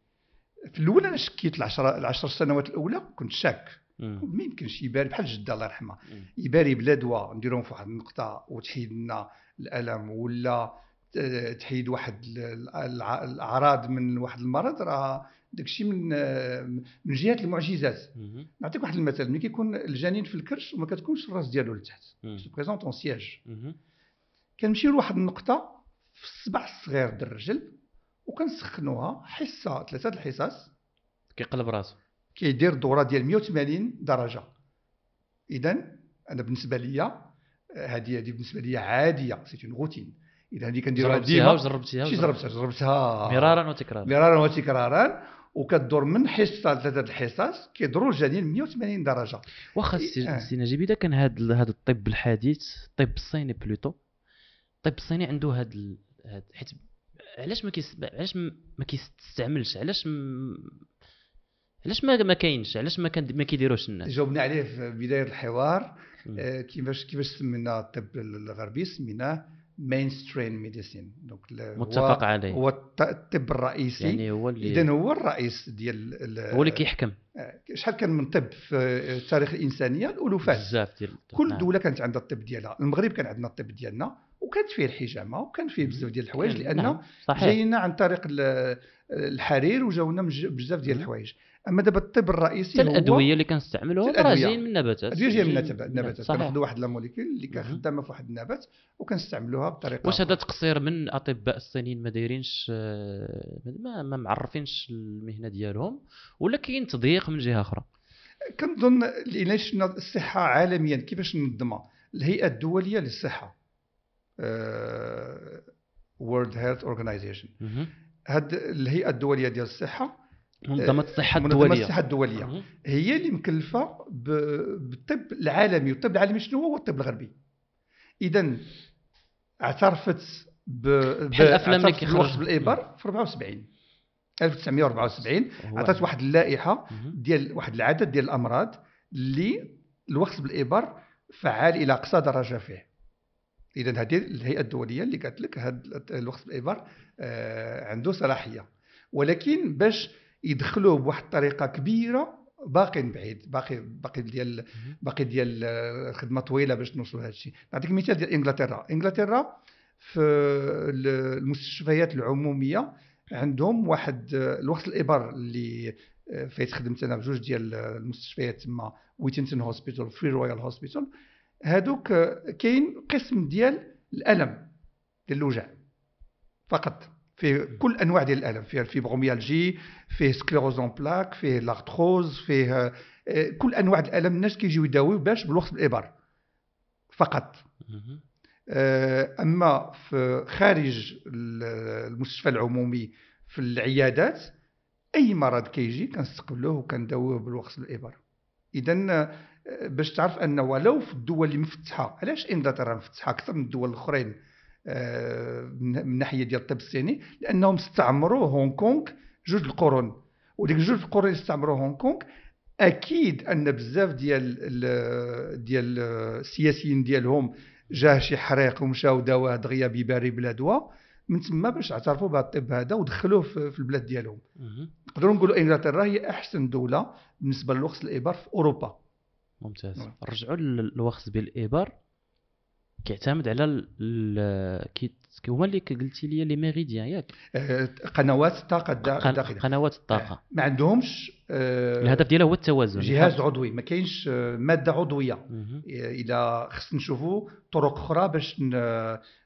في الأول أنا شكيت العشر العشر سنوات الأولى كنت شاك. ما يمكنش يباري بحال جده الله يرحمها. يباري بلا دواء. نديرهم في واحد النقطة وتحيد لنا الألم ولا تحيد واحد الأعراض من واحد المرض راه داكشي من من جهة المعجزات. نعطيك واحد المثل ملي كيكون الجنين في الكرش وما كتكونش الراس ديالو لتحت. présente en siège. مم. كنمشيو لواحد النقطة في الصبع الصغير ديال الرجل وكنسخنوها حصة ثلاثة الحصص. كيقلب راسو. كيدير دورة ديال 180 درجة. اذا أنا بالنسبة ليا هذه هذه بالنسبة ليا عادية c'est une routine إذا هذه جربتيها ديما وجربتيها شي. جربتها جربتها مرارا وتكرارا. مرارا وتكرارا. وكدور من حصه لثلاثه الحصص كيدوروا الجنين 180 درجة. واخا السي آه. السي نجيب إذا كان هاد هاد الطب الحديث الطب الصيني plutôt. الطب الصيني عنده. هاد حيت علاش ما كيس علاش ما كيستعملش؟ علاش م... علاش ما ما كاينش؟ علاش ما كان ما كيديروش الناس؟ جاوبنا عليه في بداية الحوار. آه، كيفاش كيفاش سمينا الطب الغربي؟ سميناه mainstream medicine donc متفق هو عليه. هو الط- الطب الرئيسي. يعني هو اللي اذا هو الرئيس ديال ال- هو اللي كيحكم. آه، شحال كان من طب في تاريخ الانسانيه الألوفات. بزاف ديال كل نعم. دولة كانت عندها الطب ديالها. المغرب كان عندنا الطب ديالنا وكانت فيه الحجامة وكان فيه بزاف ديال الحوايج لأن نعم، جاينا عن طريق ال- الحرير وجاونا بزاف ديال. الحوايج. أما دابا الطب الرئيسي الأدوية اللي كنستعملوها راه. جايين من النباتات الأدوية جاية من النباتات صحيح. كناخذوا واحد لا موليكول اللي مهم. كان خدامة في واحد النبات وكنستعملوها بطريقة واش هذا. تقصير من الاطباء الصينيين ما دايرينش آه، ما ما معرفينش المهنة ديالهم ولا كاين تضييق من جهة أخرى كنظن شفنا الصحة عالميا كيفاش ننظمها الهيئة الدولية للصحة World Health Organization. هاد الهيئة الدولية ديال الصحة منظمة الصحة منظمة الدولية. الصحة الدولية. هي اللي مكلفة بالطب العالمي. والطب العالمي شنو هو؟ الطب الغربي. إذا اعترفت ب بحال الأفلام اللي كيخرج- بالابر في 74 1974 هو- عطات واحد اللائحة. ديال واحد العدد ديال الأمراض اللي الوخز بالابر فعال إلى أقصى درجة فيه. إذا هذه الهيئة الدولية اللي قالت لك هذا الوخز بالابر آه عنده صلاحية. ولكن باش يدخلوه بواحد الطريقة كبيرة باقي بعيد باقي باقي ديال باقي ديال خدمه طويلة باش نوصلوا لهذا الشيء نعطيك مثال ديال إنجلترا. إنجلترا في ال- المستشفيات العمومية عندهم واحد الوقت الإبر اللي آه، فايت خدمت أنا بجوج ديال المستشفيات تما Whittington Hospital Free Royal Hospital. هادوك آه، كاين قسم ديال الألم ديال الوجع فقط. فيه كل أنواع ديال الألم. فيه ال fibromyalgie فيه sclérose en plaques فيه l'arthrose فيه آه، كل أنواع الألم الناس كيجيو يداويو باش بالوخز بالابر فقط. آه، أما في خارج ال- المستشفى العمومي في العيادات أي مرض كيجي كنستقبلوه وكنداووه بالوخز بالابر اذا باش تعرف أن ولو في الدول اللي مفتحه علاش إنجلترا مفتحة أكثر من الدول الأخرين؟ آه، من من الناحيه ديال الطب الصيني لأنهم استعمروا هونغ كونغ جوج القرون. وديك جوج القرون اللي استعمروا هونغ كونغ أكيد أن بزاف ديال ال- ديال السياسيين ديالهم جاه شي حريق ومشاو داواه دغيا بيباري بلا دواء. من تما باش اعترفوا بهذا الطب هذا ودخلوه في البلاد ديالهم. نقدروا نقولوا إنجلترا هي أحسن دولة بالنسبة للوخز بالابر في أوروبا. ممتاز. نعم. نرجعوا للوخز بالابر كيعتمد على هما اللي قلتي لي les méridiens ياك. آه، قنوات الطاقة الداخلية. قنوات الطاقة. ما عندهمش آه، الهدف ديالها هو التوازن. جهاز عضوي ما كاينش آه، مادة عضوية. إلى خص نشوفوا طرق أخرى باش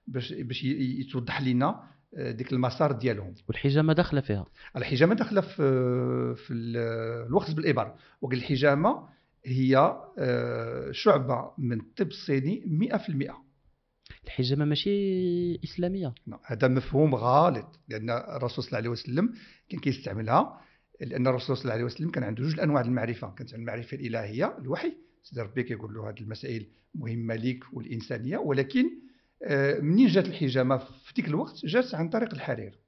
باش باش يتوضح لنا آه، ديك المسار ديالهم. والحجامة داخلة فيها. الحجامة داخلة في في ال- الوخز بالإبر. وقال الحجامة هي آه، شعبة من الطب الصيني 100% الحجامة ماشي إسلامية. نعم، هذا مفهوم غالط لأن الرسول صلى الله عليه وسلم كان كيستعملها لأن الرسول صلى الله عليه وسلم كان عنده جوج ديال المعرفة كانت المعرفة الإلهية الوحي سيدي ربي كيقول له هذه المسائل مهمة ليك والإنسانية ولكن آه، منين جات الحجامة؟ في ديك الوقت جات عن طريق الحرير.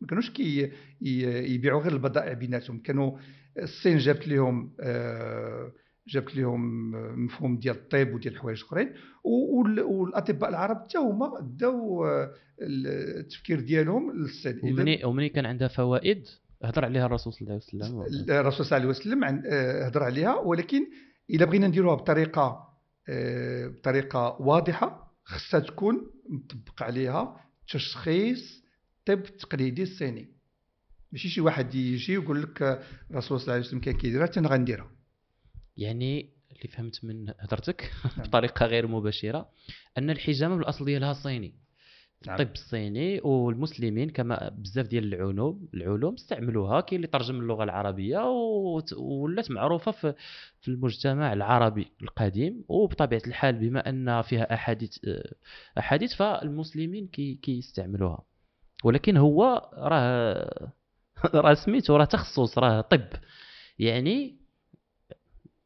ما كانوش كي يبيعوا غير البضائع بيناتهم كانوا الصين جابت لهم آه، جابت لهم مفهوم ديال الطب وديال الحوايج اخرين والأطباء العرب حتى هما داو آه، التفكير ديالهم للصين ومني ومني كان عندها فوائد هضر عليها الرسول صلى الله عليه وسلم. الرسول صلى الله عليه وسلم آه، هضر عليها ولكن الا بغينا نديروها بطريقة آه، بطريقة واضحة خصها تكون مطبق عليها تشخيص طب التقليدي الصيني ماشي شي واحد يجي ويقول لك آه، الرسول صلى الله عليه وسلم كان كيديرها حتى أنا غنديرها. يعني اللي فهمت من هضرتك [laughs] نعم. بطريقة غير مباشرة أن الحجامه بالاصل ديالها صيني نعم. الطب الصيني والمسلمين كما بزاف ديال العلوم العلوم استعملوها كاين اللي ترجم اللغة العربية ولات معروفة في في المجتمع العربي القديم وبطبيعة الحال بما أن فيها أحاديث آه، أحاديث فالمسلمين كي كيستعملوها ولكن هو راه [laughs] راه سميتو راه تخصص راه طب يعني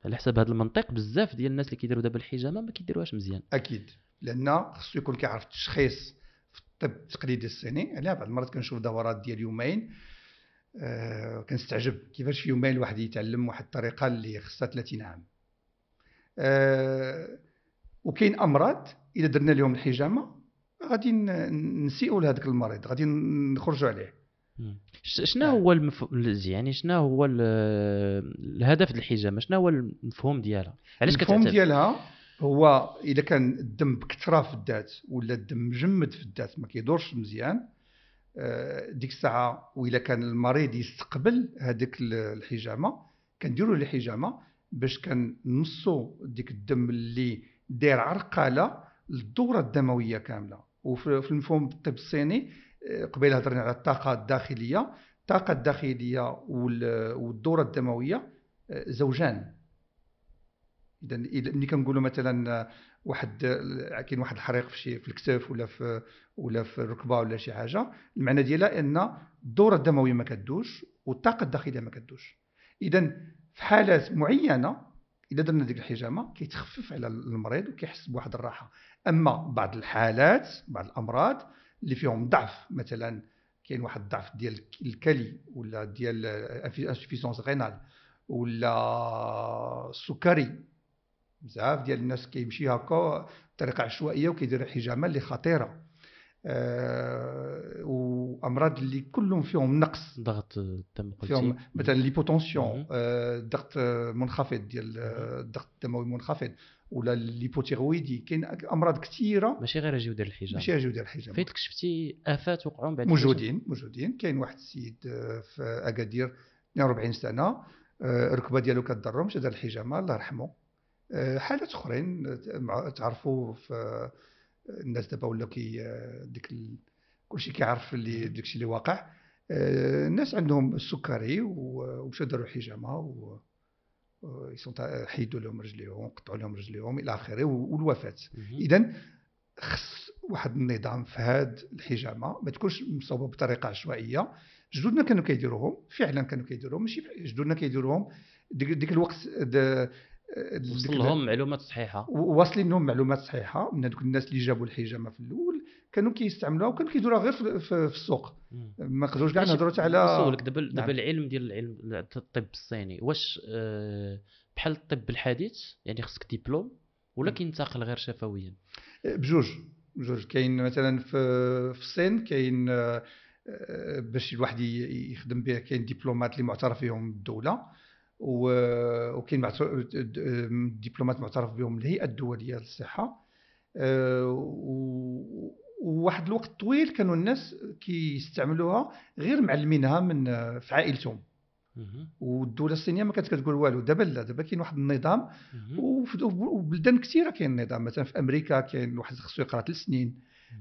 على حسب هذا المنطق بزاف ديال الناس اللي كيديروا دابا الحجامة ما كيديروهاش مزيان. أكيد لأن خصو يكون كيعرف التشخيص في الطب التقليدي الصيني. عليها بعض المرات كنشوف دورات ديال يومين آه كنستعجب كيفاش في يومين الواحد يتعلم واحد الطريقة اللي خصها 30 عام. آه وكاين أمراض إلا درنا لهم الحجامة غادي نسيئوا لهذاك المريض غادي نخرجوا عليه. شنو آه. هو المف... يعني شنو هو ال- الهدف الحجامة؟ شنو هو المفهوم ديالها؟ علاش المفهوم ديالها هو إذا كان الدم بكثرة في الذات ولا الدم مجمد في الذات ما كيدورش مزيان آه، ديك الساعة وإذا كان المريض يستقبل هذيك ال- الحجامة كنديروا له الحجامة باش كنمصوا ديك الدم اللي داير عرقله للدورة الدموية كاملة. وفي في المفهوم الطب الصيني قبيل هضرنا على الطاقة الداخلية. الطاقة الداخلية وال- والدورة الدموية آه، زوجان. إذا ملي كنقولوا مثلا واحد كاين واحد الحريق في شي في الكتاف ولا في ولا في الركبة ولا شي حاجة المعنى ديالها إن الدورة الدموية ما كدورش والطاقة الداخلية ما كدورش. إذا في حالات معينة اذا درنا ديك الحجامة كيتخفف على المريض وكيحس بواحد الراحة. أما بعض الحالات بعض الأمراض اللي فيهم ضعف. مثلا كاين واحد الضعف ديال الكلي ولا ديال insuffisance rénale ولا السكري. بزاف ديال الناس كيمشي هكا بطريقة عشوائية وكيدير حجامة اللي خطيرة. آه وأمراض اللي كلهم فيهم نقص. ضغط الدم فيهم مثلا l'hypotension. آه، الضغط آه، منخفض ديال آه، الضغط الدموي منخفض ولا l'hypothyroïdie كاين أمراض كثيرة ماشي غير دير الحجامه ماشي يجيو ديال الحجامه فين كشفتي آفات وقعوا بعد موجودين موجودين. كاين واحد السيد آه، في أكادير 42 سنة آه، الركبه ديالو كتضرو مشى دار الحجامة الله يرحمه. آه، حالات أخرين آه، تعرفوا في آه، الناس دابا ولاو كي آه، ديك كلشي كيعرف اللي داكشي اللي واقع. آه، الناس عندهم السكري ومشاو داروا حجامة و- يسون تاع- حيدوا لهم رجليهم قطعوا لهم رجليهم إلى آخره والوفاة. اذا خص واحد النظام في هاد الحجامة ما تكونش مصوبة بطريقة عشوائية. جدودنا كانوا كيديروهم فعلا كانوا كيديروهم ماشي جدودنا كيديروهم ديك, ديك الوقت وصل لهم معلومات صحيحة. واصلين لهم معلومات صحيحة من هذوك الناس اللي جابوا الحجامة في الأول. كانوا كيستعملوها وكانوا كيديروها غير في, في, في السوق. ما نقدروش كاع نهضروا حتى على نسولك دابا نعم. دابا العلم ديال العلم الطب الصيني واش آه، بحال الطب الحديث يعني خصك دبلوم ولا. كينتقل غير شفويا بجوج جوج كاين مثلا في في الصين كاين آه، آه، باش الواحد يخدم به كاين دبلومات اللي معترف بهم الدولة وكاين دبلومات معترف بهم الهيئة الدولية للصحة آه، و- وواحد الوقت طويل كانوا الناس كيستعملوها غير معلمينها من في عائلتهم. والدولة الصينية ما كانت كتقول والو. دابا لا دابا كاين واحد النظام وبلدان كثيرة كاين النظام. مثلا في أمريكا كاين واحد خصو يقرأ ثلاث سنين.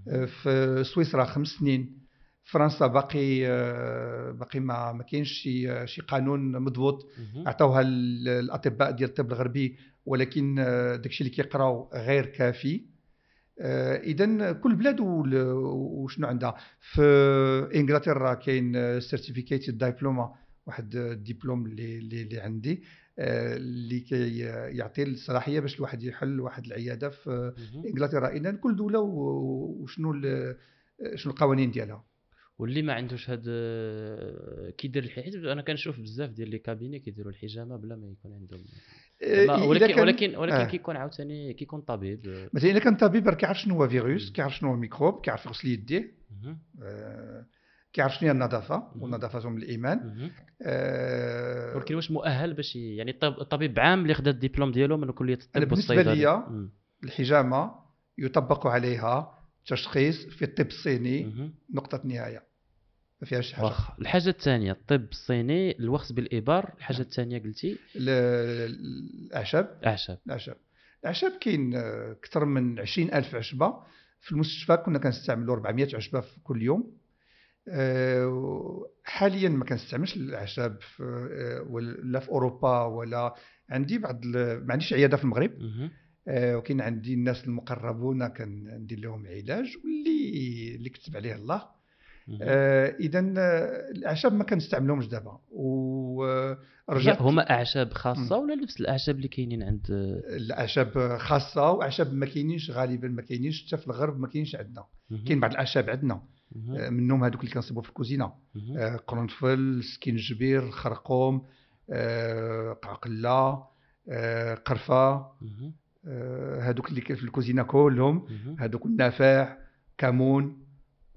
آه، في سويسرا خمس سنين. فرنسا باقي آه، باقي ما ما كاينش شي شي قانون مضبوط. عطاوها ال- الأطباء ديال الطب الغربي. ولكن آه، داكشي اللي كيقراو غير كافي. اذا كل بلاد وشنو عندها؟ في إنجلترا كاين certificate diploma واحد الدبلوم اللي اللي, عندي آه، اللي كيعطي الصلاحية باش الواحد يحل واحد العيادة في. إنجلترا. اذا كل دولة وشنو شنو القوانين ديالها؟ واللي ما عندوش هاد آه، كيدير حيت أنا كنشوف بزاف ديال les cabinets كيديروا الحجامة بلا ما يكون عندهم آه، ولكن ولكن ولكن آه. كيكون عاوتاني كيكون طبيب مثلا إذا كان طبيب راه كيعرف شنو هو فيروس. كيعرف شنو هو ميكروب كيعرف يغسل يديه. آه، كيعرف شنو هي النظافة. والنظافه من الايمان. آه، ولكن واش مؤهل باش يعني الطب- الطبيب عام اللي خدا الدبلوم ديالو من كليه الطب والصيدله ليا. الحجامة يطبق عليها تشخيص في الطب الصيني. نقطة نهاية ما فيهاش حاجة. الحاجة الثانية الطب الصيني الوخز بالابار الحاجة الثانية قلتي؟ ال- الأعشاب. اعشاب الأعشاب. الأعشاب كاين آه، أكثر من 20 ألف عشبة. في المستشفى كنا كنستعملوا 400 عشبة في كل يوم. آه، حاليا ما كنستعملش الأعشاب آه، ولا لا في أوروبا ولا عندي بعض ما عنديش عيادة في المغرب. وكاين عندي الناس المقربون كندير لهم علاج واللي اللي كتب عليه الله. مهم. اذا الأعشاب ما كنستعملهمش دابا ورجعت هما أعشاب خاصة ولا نفس الأعشاب اللي كاينين عند الأعشاب خاصة وأعشاب ما كاينينش غالبا ما كاينينش حتى في الغرب ما كاينش عندنا. كاين بعض الأعشاب عندنا. آه، منهم هذوك اللي كنصيبوا في الكوزينة. آه، قرنفل سكينجبير خرقوم آه، قعقلة آه، قرفة. آه، هذوك اللي في الكوزينة كلهم. هذوك النافع كمون آه،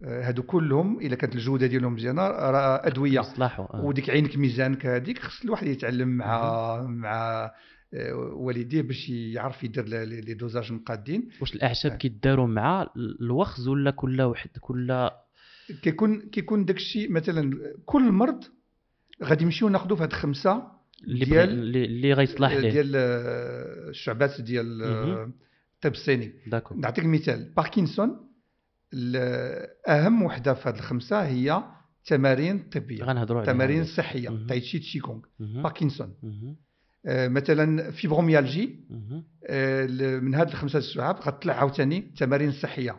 هادو كلهم إلا كانت الجودة ديالهم مزيانة راه أدوية يصلحوا آه. وديك عينك ميزانك هذيك خص الواحد يتعلم مع مع آه، والديه باش يعرف يدير les dosages مقادين واش الأعشاب آه. كيداروا مع الوخز ولا كل واحد كل كيكون كيكون داك الشيء مثلا كل مرض غادي نمشيو ناخذوا في هاد خمسه اللي ديال- اللي غيصلح ليه ديال آه، الشعبات ديال آه،. الطب الصيني نعطيك مثال باركنسون أهم وحدة في هاد الخمسة هي تمارين طبية غنهضروا عليها تمارين دابا. صحية مهم. تايتشي تشيكونغ. باركنسون. آه، مثلا fibromyalgie. آه، من هاد الخمسة الشعاب غتطلع عاوتاني تمارين صحية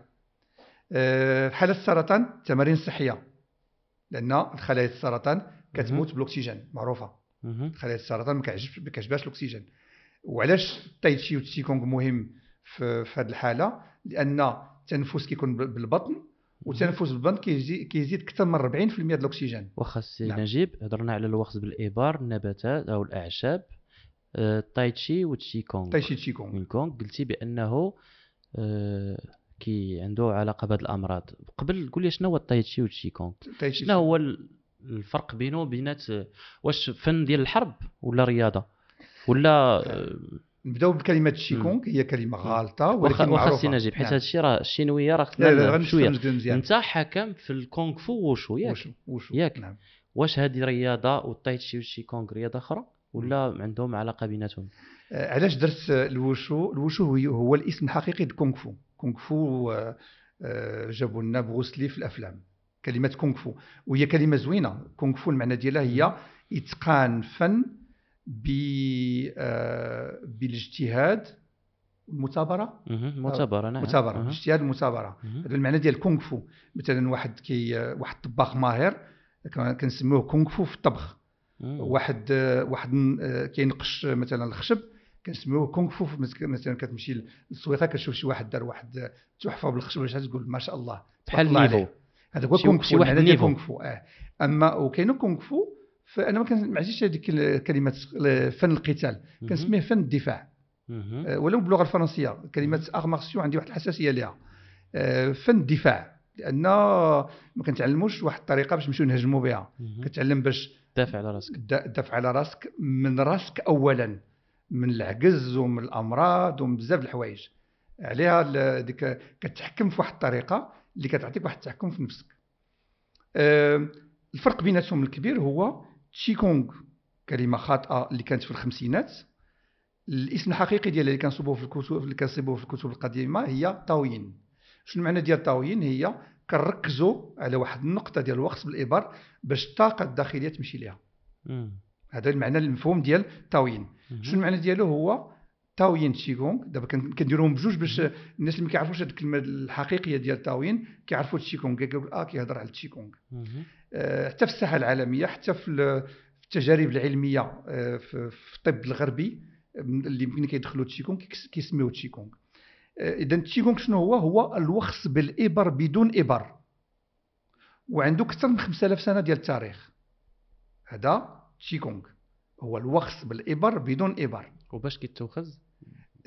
آه، في حاله السرطان تمارين صحية لأن خلايا السرطان كتموت بالأكسجين معروفة. خلايا السرطان ما كيعجبهاش الأكسجين وعلاش التايتشي والتشيكونغ مهم في, في هذه الحالة لأن التنفس كيكون بال- بالبطن والتنفس بالبطن كيزيد كيزيد أكثر من 40% ديال الأكسجين. واخا سي نعم. نجيب هضرنا على الوخز بالابر النباتات أو الأعشاب آه، التايتشي والتشيكونغ. تايتشي تشيكونغ من كونغ قلتي بأنه آه، كي عنده علاقة بهذه الأمراض. قبل قول لي شنو هو التايتشي والتشيكونغ؟ تايتشي شنو هو ال- الفرق بينه وبينات واش فن ديال الحرب ولا رياضة؟ ولا آه، نبداو بكلمة تشيكونغ هي كلمة غالطة ولكن واخا سي نجيب حيت. هذا الشيء راه الشينوية راه غنفهم شوية. انت حكم في الكونغ فو وشو؟ ياك. وشو وشو. ياك. نعم. واش هذه رياضة والتايتشي والشيكونغ رياضة أخرى؟ ولا عندهم علاقة بيناتهم؟ آه، علاش درت الوشو؟ الوشو هو, هو الاسم الحقيقي لكونغ فو. كونغ فو آه، آه، جابوا لنا بروسلي في الأفلام. كلمة كونغ فو. وهي كلمة زوينة. كونغ فو المعنى ديالها هي إتقان فن بالاجتهاد المثابرة. مثابرة نعم مثابرة أها. الاجتهاد المثابرة. هذا المعنى ديال كونغ فو مثلا واحد كي واحد طباخ ماهر كان- كنسميوه كونغ فو في الطبخ. واحد آه، واحد آه، كينقش مثلا الخشب كنسميوه كونغ فو مثلا كتمشي للسويقه كتشوف شي واحد دار واحد آه، تحفة بالخشب شي حاجة تقول ما شاء الله بحال ال niveau. هذا هو شي- كونغ شي فو واحد المعنى ديال niveau. كونغ فو آه أما وكاينو كونغ فو فأنا ما كان- ما عزيزش هذيك كلمه فن القتال. كنسميه فن الدفاع. آه، ولو باللغة الفرنسية. كلمه اغ مارسيو عندي واحد الحساسية ليها. آه، فن الدفاع. لأن ما كنتعلموش واحد الطريقة باش نمشيو نهجموا بها. كتعلم باش دافع على راسك. دا- دافع على راسك من راسك اولا من العجز ومن الأمراض ومن بزاف الحوايج. عليها ديك كتحكم في واحد الطريقة اللي كتعطيك واحد التحكم في نفسك. آه، الفرق بيناتهم الكبير هو تشي كونغ كلمه خاطئه اللي كانت في الخمسينات الاسم الحقيقي ديالها اللي كنصوبوه في الكتب اللي كنصيبوه في الكتب القديمه هي طاوين شنو المعنى ديال طاوين هي كنركزوا على واحد النقطه ديال الوقت بالابر باش الطاقه الداخليه تمشي ليها. هذا المعنى المفهوم ديال تاوين. شنو المعنى ديالو هو تاوين تشيكونغ دابا كن- كنديروهم بجوج باش الناس اللي ما كيعرفوش هذه الكلمة الحقيقية ديال تاوين كيعرفوا تشيكونغ كيقول آه كيهضر على التشيكونغ. آه، حتى في الساحة العالمية حتى في ال- في التجارب العلمية آه، في الطب الغربي آه، اللي يمكن كيدخلوا التشيكونغ كيكس- كيسميوه التشيكونغ اذا التشيكونغ شنو هو؟ هو الوخز بالإبر بدون إبر. وعنده أكثر من 5000 سنة ديال التاريخ. هذا تشيكونغ هو الوخز بالإبر بدون إبر. وباش كيتوخذ؟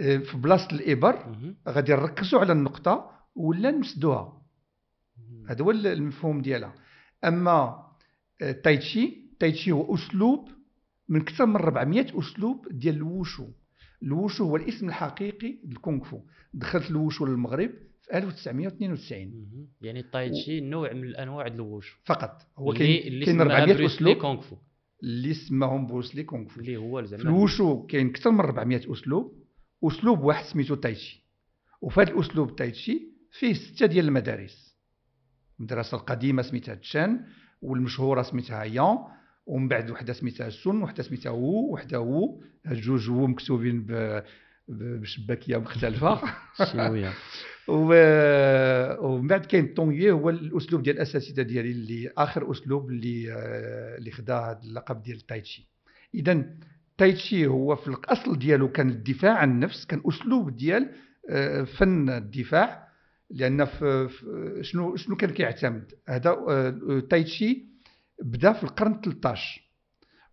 آه، في بلاصة الإبر. غادي نركزوا على النقطة ولا نمسدوها. هذا هو المفهوم ديالها. أما آه، تايتشي تايتشي هو أسلوب من أكثر من 400 أسلوب ديال الوشو. الوشو هو الاسم الحقيقي للكونغ فو. دخلت الوشو للمغرب في 1992 مهم. يعني التايتشي نوع من الأنواع ديال الوشو. فقط. هو كاين اللي كاين سماها 400 بروس لي أسلوب. كونغ فو اللي سماهم بروس لي كونغ فو. اللي هو زعما في الوشو كاين أكثر من 400 أسلوب أسلوب واحد سميتو تايتشي. وفي هذا الأسلوب التايتشي فيه ستة ديال المدارس. المدرسة القديمة سميتها تشان والمشهورة سميتها يان ومن بعد وحدة سميتها سون وحدة سميتها وو وحدة وو هاد جوج وو مكتوبين بشباكيه مختلفه الشينويه و- ومن بعد كاين طونغيي هو الأسلوب ديال الأساتذة ديالي اللي آخر أسلوب اللي آه، اللي خدا هذا اللقب ديال تايتشي. اذا تايتشي هو في الأصل ديالو كان الدفاع عن النفس كان أسلوب ديال آه، فن الدفاع. لأن في شنو شنو كان كيعتمد؟ هذا آه، تايتشي بدا في القرن 13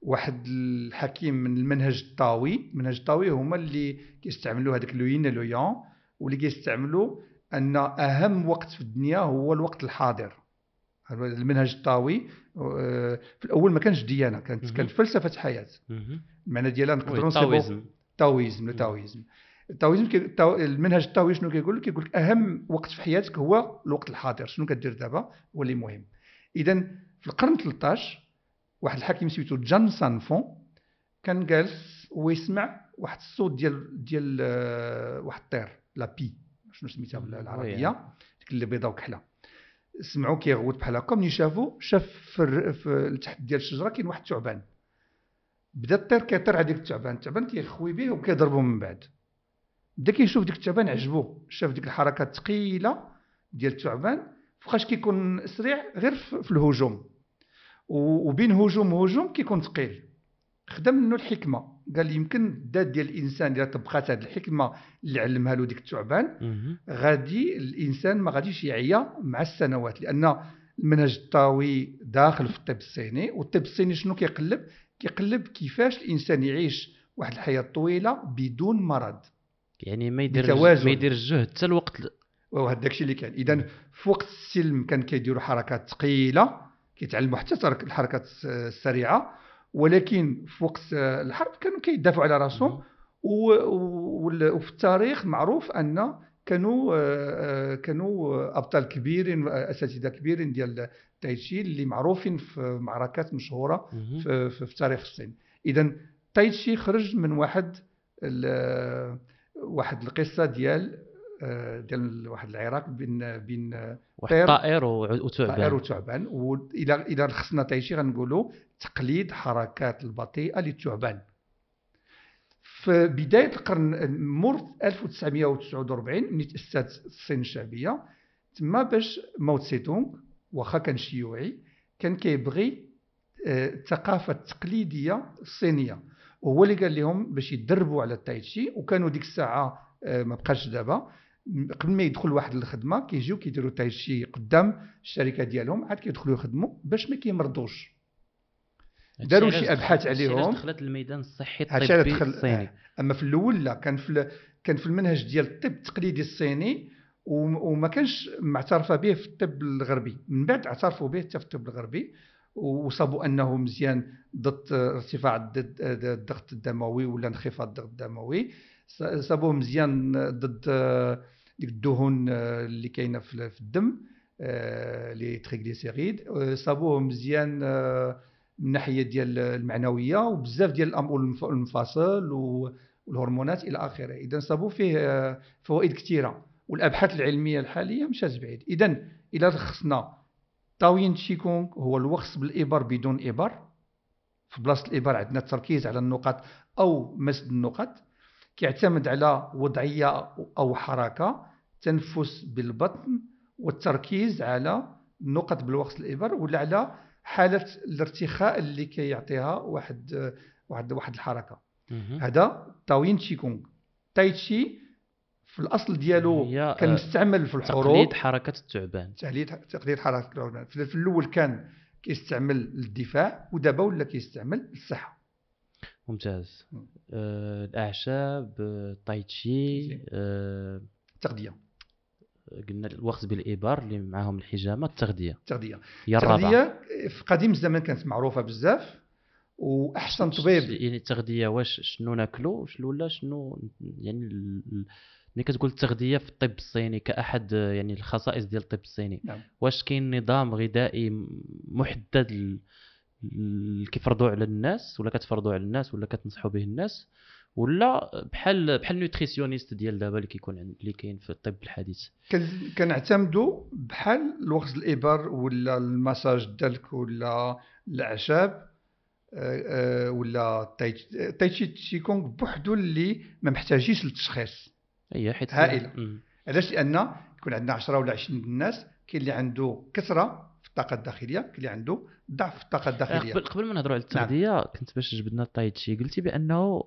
واحد الحكيم من المنهج الطاوي المنهج الطاوي هما اللي كيستعملوا هذاك لو يين لو يان واللي كيستعملوا أن أهم وقت في الدنيا هو الوقت الحاضر هذا المنهج الطاوي آه، في الأول ما كانش ديانة كانت. كانت فلسفة حياة. المعنى ديالها نقدروا نصيبوا ال taoïsme. ال taoïsme ال taoïsme. المنهج التاوي شنو كيقول لك كيقول لك أهم وقت في حياتك هو الوقت الحاضر شنو كدير دابا هو اللي مهم اذا في القرن 13 واحد الحاكم سميتو جان سانفون كان جالس ويسمع واحد الصوت ديال ديال آه، واحد الطير la pie شنو سميتها. بالعربيه ديك اللي بيضاء وكحلة. سمعوا كيغوت بحال هكا ملي شافو شاف في, في التحت ديال الشجرة كاين واحد الثعبان. بدا الطير كيطير على ديك الثعبان الثعبان كيخوي به وكيضربو من بعد. بدا كيشوف ديك الثعبان عجبو. شاف ديك الحركة الثقيلة ديال الثعبان فوقاش كيكون سريع غير في الهجوم. وبين هجوم وهجوم كيكون ثقيل خدا منه الحكمة. قال يمكن الذات ديال الإنسان اذا طبقات هذه الحكمة اللي علمها له ديك الثعبان. غادي الإنسان ما غاديش يعيا مع السنوات لأن المنهج الطاوي داخل في الطب الصيني والطب الصيني شنو كيقلب؟ كيقلب كيفاش الإنسان يعيش واحد الحياة طويلة بدون مرض. يعني ما يدير. ما يدير الجهد حتى الوقت وهذا داكشي اللي كان اذا في وقت السلم كان كيديروا حركات ثقيلة كيتعلموا حتى ترك الحركات الس- السريعة ولكن في وقت الحرب كانوا كيدافعوا على راسهم وفي التاريخ معروف أن كانوا آه، كانوا أبطال كبيرين أساتذة كبيرين ديال تايتشي اللي معروفين في معركات مشهورة. في, في, تاريخ الصين اذا تايتشي خرج من واحد واحد القصة ديال ديال واحد العراق بين بين واحد طير- طائر وع- طائر وثعبان وثعبان وإلى إلى رخصنا تايشي غنقولوا تقليد حركات البطيئة للثعبان في بداية القرن مور 1949 ملي تاسست الصين الشعبية تما باش ماو تسي تونغ واخا كان شيوعي كان كيبغي آه، الثقافة التقليدية الصينية. وهو اللي قال لهم باش يدربوا على التايتشي وكانوا ديك الساعة آه، ما بقاش دابا. قبل ما يدخل واحد الخدمه كيجيو كيديروا تايتشي قدام الشركة ديالهم عاد كيدخلوا يخدموا باش ما كيمرضوش. داروا شي علاش عليهم. دخلت الميدان الصحي الطبي دخل- الصيني؟ أما في الأول لا كان في كان في المنهج ديال الطب التقليدي الصيني وما كانش معترفة به في الطب الغربي. من بعد اعترفوا به حتى في الطب الغربي وصابوا أنه مزيان ضد ارتفاع الضغط الدموي ولا انخفاض الضغط الدموي. صابوه مزيان ضد ديك الدهون اللي كاينة في الدم لي تريغليسيريد صابوه مزيان من الناحيه ديال المعنوية وبزاف ديال المفاصل والهرمونات إلى آخره. إذا صابوا فيه فوائد كثيرة والأبحاث العلمية الحالية مشات بعيد. إذا إلى لخصنا طاوين تشيكونغ هو الوخص بالإبر بدون إبر. في بلاصة الإبر عندنا التركيز على النقاط أو مسد النقط كيعتمد على وضعية أو حركة تنفس بالبطن والتركيز على النقط بالوخص الإبر ولا على حالة الارتخاء اللي كيعطيها واحد واحد واحد الحركة. هذا طاوين تشيكونغ تايتشي في الأصل ديالو كان آه، مستعمل في الحروب. تقليد حركة الثعبان. تقليد حركة الثعبان. في الأول كان كيستعمل للدفاع ودابا ولا كيستعمل للصحه ممتاز. آه الأعشاب التايتشي آه التغذيه قلنا الوخز بالابار اللي معاهم الحجامة التغذية. التغذيه التغذيه في قديم الزمان كانت معروفة بزاف وأحسن طبيب. يعني التغذية واش شنو ناكلو؟ ولا شنو؟ يعني ملي كتقول التغذية في الطب الصيني كأحد يعني الخصائص ديال الطب الصيني نعم. واش كاين نظام غذائي محدد كيفرضوا على الناس ولا كتفرضوا على الناس ولا كتنصحوا به الناس ولا بحال بحال nutritionniste ديال دابا اللي كيكون اللي كاين في الطب الحديث. كنعتمدوا بحال الوخز الإبر ولا المساج دالك ولا الأعشاب آه، آه، ولا تايتشي تشيكونغ بوحدو اللي ما محتاجيش للتشخيص. هي حيت هائله علاش؟ لأن يكون عندنا 10 ولا 20 الناس كاين اللي عنده كثرة في الطاقة الداخلية اللي عنده ضعف في الطاقة الداخلية. قبل قبل ما نهضروا على التغذية نعم. كنت باش جبدنا التايتشي قلتي بأنه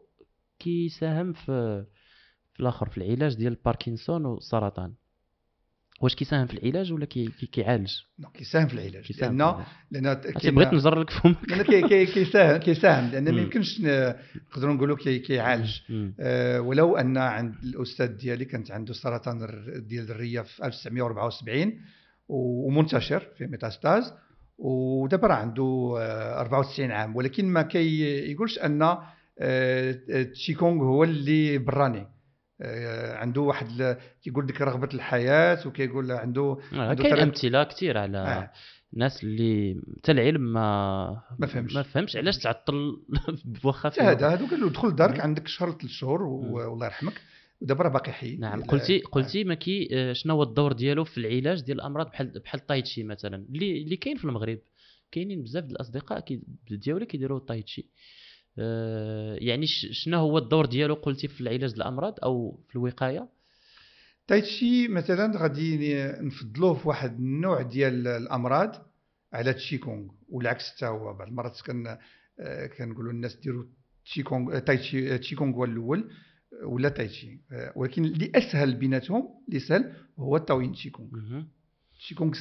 كيساهم في في الآخر في العلاج ديال باركنسون والسرطان. واش كيساهم في العلاج ولا كي كيعالج؟ كيساهم في العلاج. كيساهم لأن لأن بغيت نجر لك فمك. لأن كيساهم كيساهم. لأن ما يمكنش نقدروا نقولوا كيعالج. آه ولو أن عند الأستاذ ديالي كانت عنده سرطان ديال الرية في 1974 ومنتشر في ميتاستاز ودابا راه عنده 94 آه، عام ولكن ما كيقولش أن تشيكونغ آه، هو اللي براني. آه، عنده واحد كيقول لك رغبة الحياة وكيقول عنده آه كاين أمثلة كثير على آه. الناس اللي حتى العلم ما ما فهمش. ما فهمش علاش تعطل [laughs] واخا هذا هذوك دخل لدارك عندك شهر ثلاث شهور والله يرحمك. ودابا راه باقي حي. نعم قلتي قلتي ما كي آه، شنو هو الدور ديالو في العلاج ديال الأمراض بحال بحال التايتشي مثلا؟ اللي اللي كاين في المغرب كاينين بزاف ديال الأصدقاء ديالي كيديروا التايتشي آه، يعني شنو هو الدور ديالو قلتي في العلاج الأمراض أو في الوقاية؟ تايتشي مثلا غادي نفضلوه في واحد النوع ديال الأمراض على تشيكونغ والعكس حتى هو. بعض المرات آه، كنقولوا الناس ديروا تشيكونغ تايتشي تشيكونغ هو الأول. ولا تايتشي. آه، ولكن اللي أسهل بيناتهم اللي سهل هو التاوين تشيكونغ. تشيكونغ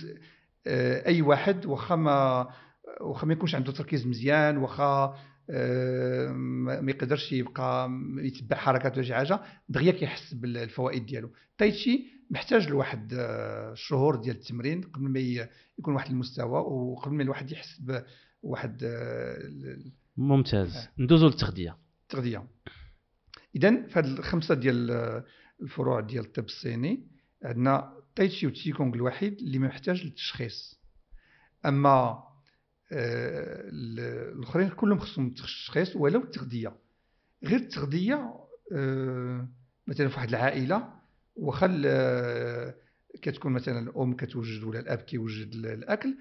أي واحد واخا ما واخا ما يكونش عنده تركيز مزيان واخا ما يقدرش يبقى يتبع حركات ولا شي حاجة دغيا كيحس بالفوائد ديالو. تايتشي محتاج لواحد الشهور آه، ديال التمرين قبل ما يكون واحد المستوى وقبل ما الواحد يحس بواحد آه، ممتاز. آه. ندوزو للتغذية. التغذيه اذا في هذه الخمسة ديال الفروع ديال الطب الصيني عندنا تايتشي وتشيكونغ الوحيد اللي ما محتاج للتشخيص. أما آه، الأخرين كلهم خصهم التشخيص ولو التغذية. غير التغذية آه، مثلا في واحد العائلة واخا آه، كتكون مثلا الأم كتوجد ولا الأب كيوجد الأكل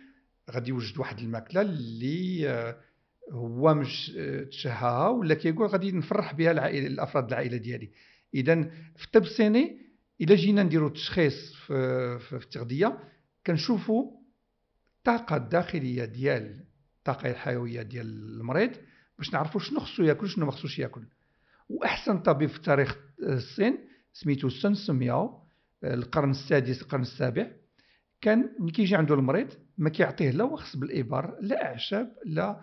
غادي يوجد واحد الماكلة اللي هو مش تشهاها ولا كيقول غادي نفرح بها العائلة الأفراد العائلة ديالي. اذا في الطب الصيني إلا جينا نديرو التشخيص في, في التغذية كنشوفوا الطاقه الداخليه ديال الطاقة الحيوية ديال المريض باش نعرفوا شنو خصو ياكل شنو ما خصوش ياكل. وأحسن طبيب في تاريخ الصين سميتو سن سمياو القرن السادس القرن السابع. كان كيجي عنده المريض ما كيعطيه لا وخص بالإبر لا أعشاب لا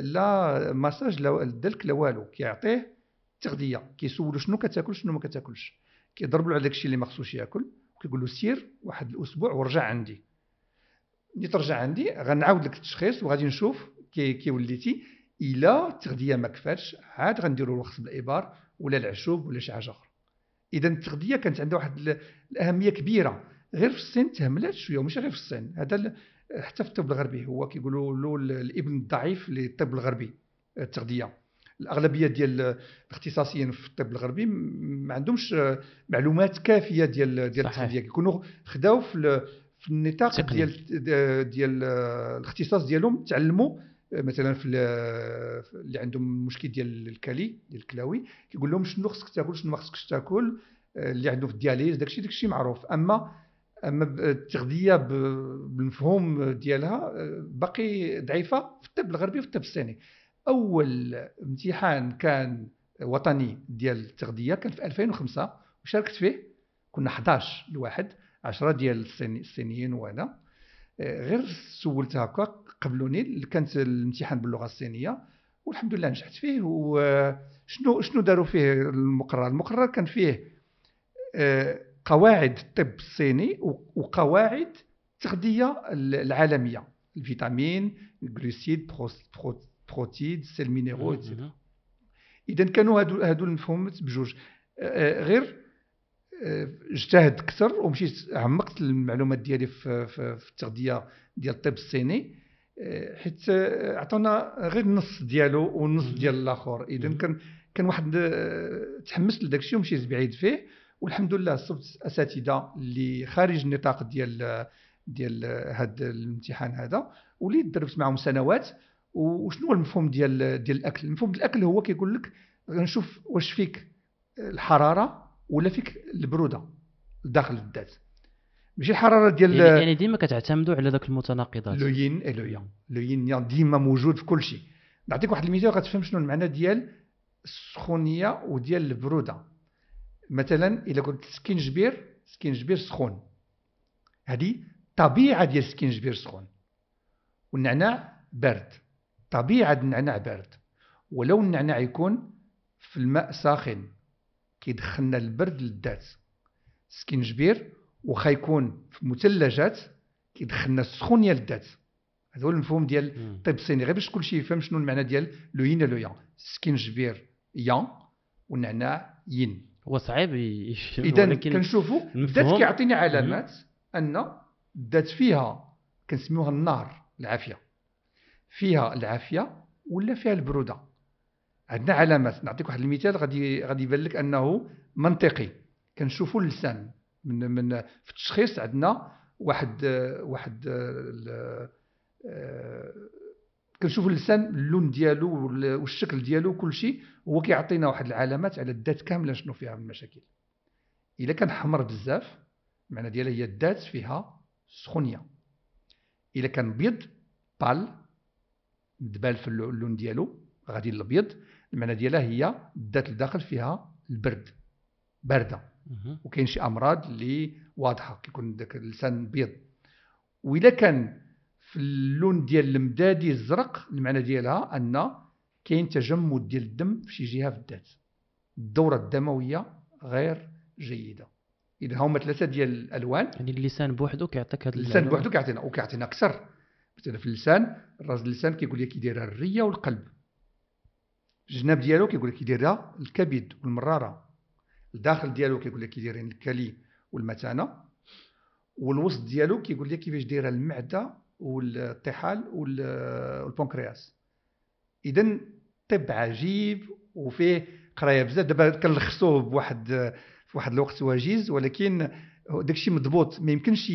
لا مساج لا الدلك لا والو كيعطيه تغذية كيسولو شنو كتاكل شنو ما كتاكلش. كيضرب له على داكشي اللي ما خصوش ياكل كيقول له سير واحد الأسبوع ورجع عندي. ملي ترجع عندي غنعاود لك التشخيص وغادي نشوف كي, كي وليتي إلا التغذيه ما كفاتش عاد غنديروا الوخص بالإبار ولا العشوب ولا شي حاجة أخرى. إذا التغذية كانت عندها واحد الأهمية كبيرة غير في الصين تهملات شوية وماشي غير في الصين هذا حتى في الطب الغربي هو كيقولوا له الابن الضعيف للطب الغربي التغذية. الأغلبية ديال الاختصاصيين في الطب الغربي ما عندهمش معلومات كافية ديال ديال التغذية. كيكونوا خداو في في النطاق ديال ديال الاختصاص ديالهم تعلموا. مثلا في اللي عندهم مشكل ديال الكلي ديال الكلاوي كيقول لهم شنو خصك تاكل شنو ما خصكش تاكل اللي عنده في الدياليز داكشي داكشي معروف. أما أما التغذية بالمفهوم ديالها باقي ضعيفة في الطب الغربي وفي الطب الصيني أول امتحان كان وطني ديال التغذية كان في 2005 وشاركت فيه كنا 11 لواحد 10 ديال الصينيين وأنا. غير سولت هكا قبلوني كانت الامتحان باللغة الصينيه والحمد لله نجحت فيه. وشنو شنو داروا فيه المقرر؟ المقرر كان فيه آه، قواعد الطب الصيني وقواعد التغذيه العالمية. الفيتامين الـ glucides protides sels minéraux اذا كانوا هادو هادو المفهومات بجوج. غير اجتهد أكثر ومشيت عمقت المعلومات ديالي في, في, في التغذية ديال الطب الصيني. حيت عطونا غير النص ديالو والنص ديال الآخر. اذا كان كان واحد تحمست لداك الشيء ومشيت بعيد فيه. والحمد لله صبت أساتذة اللي خارج النطاق ديال ديال هذا الامتحان هذا وليت دربت معهم سنوات. وشنو هو المفهوم ديال ديال الأكل؟ المفهوم ديال الأكل هو كيقول لك نشوف واش فيك الحرارة ولا فيك البرودة داخل الذات. ماشي الحرارة ديال يعني, يعني ديما كتعتمدوا على ذاك المتناقضات. لو ين اي لو يان لو ين ديما موجود في كل شيء. نعطيك واحد المثال غتفهم شنو المعنى ديال السخونية وديال البرودة. مثلا الا قلت سكينجبير سكينجبير سخون. هذه طبيعة ديال سكينجبير سخون. والنعناع بارد طبيعة النعناع بارد ولو النعناع يكون في الماء ساخن كيدخلنا البرد للذات. سكينجبير واخا يكون في مثلجات كيدخلنا السخونيه للذات هذا هو المفهوم ديال الطب الصيني غير باش كلشي يفهم شنو المعنى ديال le yin le yang سكينجبير يان والنعناع ين. هو صعيب اذا كنشوفوا الذات كيعطيني علامات أن الذات فيها كنسميوها النار العافية. فيها العافية ولا فيها البرودة؟ عندنا علامات. نعطيك واحد المثال غادي غادي يبان لك أنه منطقي. كنشوفوا اللسان. من من في التشخيص عندنا واحد واحد آه، كنشوفوا اللسان اللون ديالو والشكل ديالو كل شيء هو كيعطينا واحد العلامات على الذات كاملة شنو فيها من المشاكل إلا كان حمر بزاف المعنى ديالها هي الذات فيها سخونية. إلا كان بيض بال دبال في اللون ديالو غادي الابيض المعنى ديالها هي الذات الداخل فيها البرد باردة. وكاين شي أمراض اللي واضحة كيكون داك اللسان بيض. واذا كان في اللون ديال المدادي الزرق المعنى ديالها أن كاين تجمد ديال الدم في شي جهة في الذات. الدورة الدموية غير جيدة. إذا هما ثلاثة ديال الألوان. يعني اللسان بوحدو كيعطيك هذا اللسان بوحدو كيعطينا وكيعطينا أكثر. مثلا في اللسان الراجل اللسان كيقول لك كيدير الرية والقلب. الجناب ديالو كيقول لك كيديرها الكبد والمرارة. الداخل ديالو كيقول لك كيديرين الكلي والمثانه والوسط ديالو كيقول لك كيفاش دايره المعدة والطحال والبنكرياس. اذا طب عجيب وفيه قراية بزاف. دابا كنلخصوه بواحد في واحد الوقت وجيز ولكن داكشي مضبوط. ما يمكنش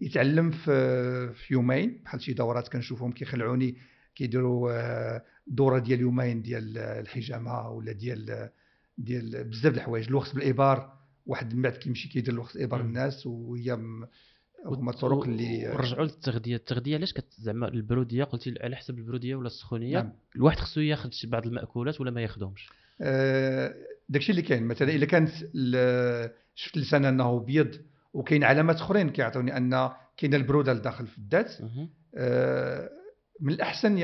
يتعلم في في يومين بحال شي دورات كنشوفهم كيخلعوني كيديروا آه، دورة ديال يومين ديال الحجامة ولا ديال ديال بزاف د الحوايج. الوقت بالإبار واحد من بعد كيمشي كيدير الوقت ابار الناس وهي هما الطرق اللي ورجعوا للتغذية. التغذية علاش زعما البرودية قلتي على حسب البرودية ولا السخونية نعم. الواحد خصو ياخذ بعض المأكولات ولا ما ياخذهمش آه داكشي اللي كاين مثلا إلا كانت شفت اللسان أنه بيض وكاين علامات أخرين كيعطوني أن كاين البرودة لداخل في الذات. آه من الأحسن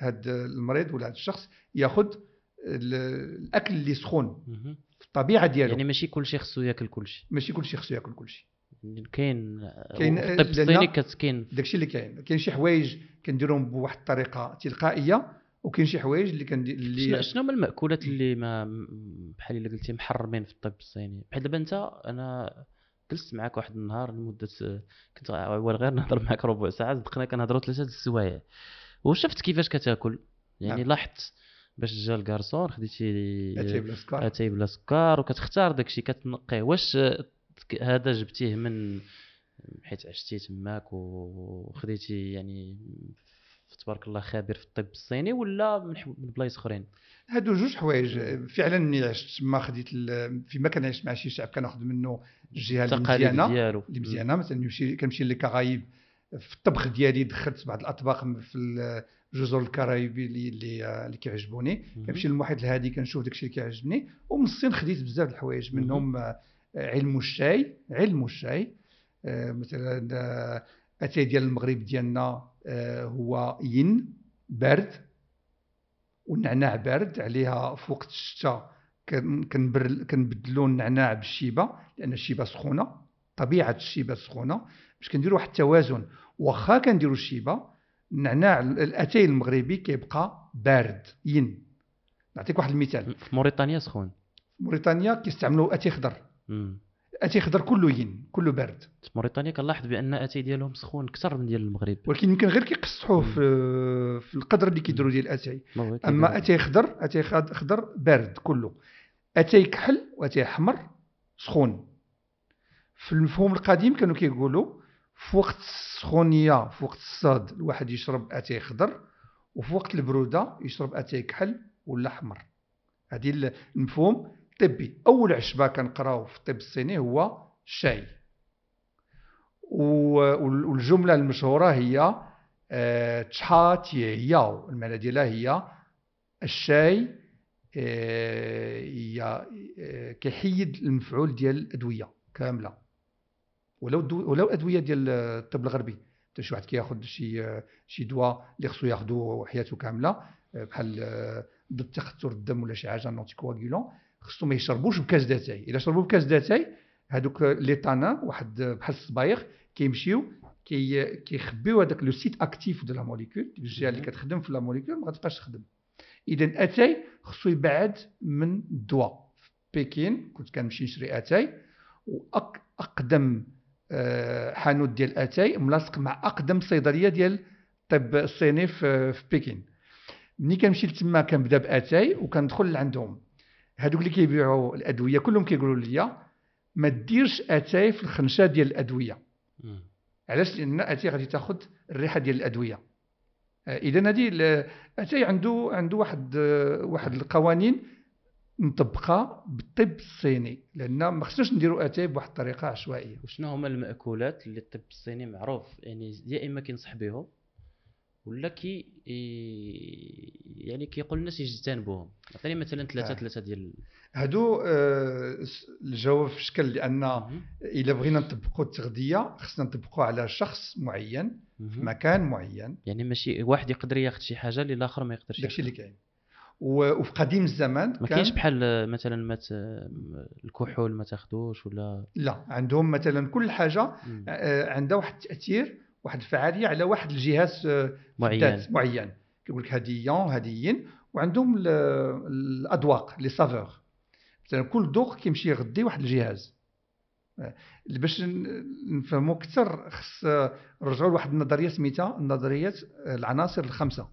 هذا المريض ولا هذا الشخص ياخذ ال- الأكل اللي سخون. في الطبيعة ديالو. يعني ماشي كلشي خصو ياكل كلشي. ماشي كلشي خصو ياكل كلشي. كاين كاين- في الطب الصيني كاين داكشي اللي كاين كاين شي حوايج كنديرهم بواحد الطريقة تلقائية وكاين شي حوايج اللي شنو اللي شنو هما المأكولات اللي ما بحال إلا قلتي محرمين في الطب الصيني؟ بحال دابا أنت أنا جلست معاك واحد النهار لمدة كنت غير نهضر معاك ربع ساعة صدقنا كنهضروا ثلاثة السوايع. وشفت كيفاش كتاكل. يعني نعم. لاحظت باش جا ال garçon خديتي أتاي بلا سكر. أتاي بلا سكر وكتختار داكشي كتنقيه واش آه، هذا جبتيه من حيت عشتي تماك وخديتي يعني تبارك الله خبير في الطب الصيني ولا من من بلايص أخرين؟ هادو جوج حوايج. فعلا ملي عشت تما خديت ال- فيما كنعيش مع شي شعب كناخذ منه الجهة اللي التقاليد مزيانه ديالو. اللي مزيانه مثلا نمشي كنمشي للكرايب في الطبخ ديالي دخلت بعض الأطباق في الجزر الكرايبي اللي اللي, اللي كيعجبوني. كنمشي للمحيط الهادي كنشوف داكشي اللي كيعجبني. ومن الصين خديت بزاف د الحوايج. منهم علم الشاي علم الشاي. آه، مثلا آه، أتاي ديال المغرب ديالنا آه، هو ين بارد والنعناع بارد عليها في وقت الشتاء كن- كنبر كنبدلوا النعناع بالشيبة لأن الشيبة سخونة طبيعة الشيبة سخونة. باش كنديروا واحد التوازن واخا كنديروا الشيبة النعناع الأتاي المغربي كيبقى بارد ين. نعطيك واحد المثال. في موريتانيا سخون. في موريتانيا كيستعملوا أتاي خضر. مم. اتاي خضر كله ين كله بارد موريتانيا كنلاحظ بأن اتاي ديالهم سخون أكثر من ديال المغرب. ولكن يمكن غير كيقصحوه في في القدر اللي كيديروا ديال كيدير- أما اتاي خضر اتاي خض- خضر بارد كله. اتاي كحل واتاي احمر سخون. في المفهوم القديم كانوا كيقولوا في وقت السخونية في وقت الصاد الواحد يشرب اتاي خضر وفي وقت البرودة يشرب اتاي كحل ولا أحمر. هذه المفهوم الطبي أول عشبه كنقراو في الطب الصيني هو الشاي و- وال- والجملة المشهورة هي آه، تشا تياو المعنى ديالها هي الشاي آه، هي آه، كيحيد المفعول ديال الأدوية كاملة. ولو ولو أدوية ديال الطب الغربي. حتى شي واحد كياخذ شي شي دواء اللي خصو ياخذو حياته كاملة آه، بحال ضد تخثر الدم ولا شي حاجة un anticoagulant خصو ما يشربوش بكاس داتاي إلا شربوا بكاس داتاي هذوك les tanins واحد بحال الصبايغ كيمشيو كي كيخبيو هذاك le site actif de la molécule ديك الجهة اللي كتخدم في la molécule ما غتبقاش تخدم. اذا أتاي خصو يبعد من الدواء. في بكين كنت كنمشي نشري أتاي واقدم حانوت ديال أتاي ملاصق مع أقدم صيدلية ديال الطب الصيني في في بكين. ملي كنمشي لتما كنبدا بأتاي وكندخل لعندهم. هادوك اللي كيبيعوا الأدوية كلهم كيقولوا لي ما ديرش أتاي في الخنشة ديال الأدوية. علاش؟ لأن أتاي غادي تاخذ الريحة ديال الأدوية. إذا هذه أتاي عنده عنده واحد واحد القوانين مطبقة بالطب الصيني لأن ما خصناش نديروا أتاي بواحد الطريقة عشوائية. وشنو هما المأكولات اللي الطب الصيني معروف؟ يعني يا اما كينصح بهم؟ ولا كي يعني كيقول الناس يجتنبوهم عطيني مثلا ثلاثة آه. ثلاثة ديال هادو آه، الجواب في شكل لأن. إلا بغينا نطبقوا التغذية خصنا نطبقوا على شخص معين في. مكان معين يعني ماشي واحد يقدر ياخذ شي حاجة اللي الآخر ما يقدرش داكشي. اللي كاين وفي قديم الزمان ما كاينش بحال آه، مثلا ما الكحول ما تاخذوش ولا لا عندهم مثلا كل حاجة. آه، عندها واحد التأثير واحد الفعالية على واحد الجهاز آه، معين. معين. كيقول لك هذه يون هذه ين وعندهم ال- الأذواق لي سافور. مثلا كل ذوق كيمشي يغذي واحد الجهاز. آه، باش نفهموا أكثر خص آه، نرجعوا لواحد النظرية سميتها نظرية العناصر الخمسة.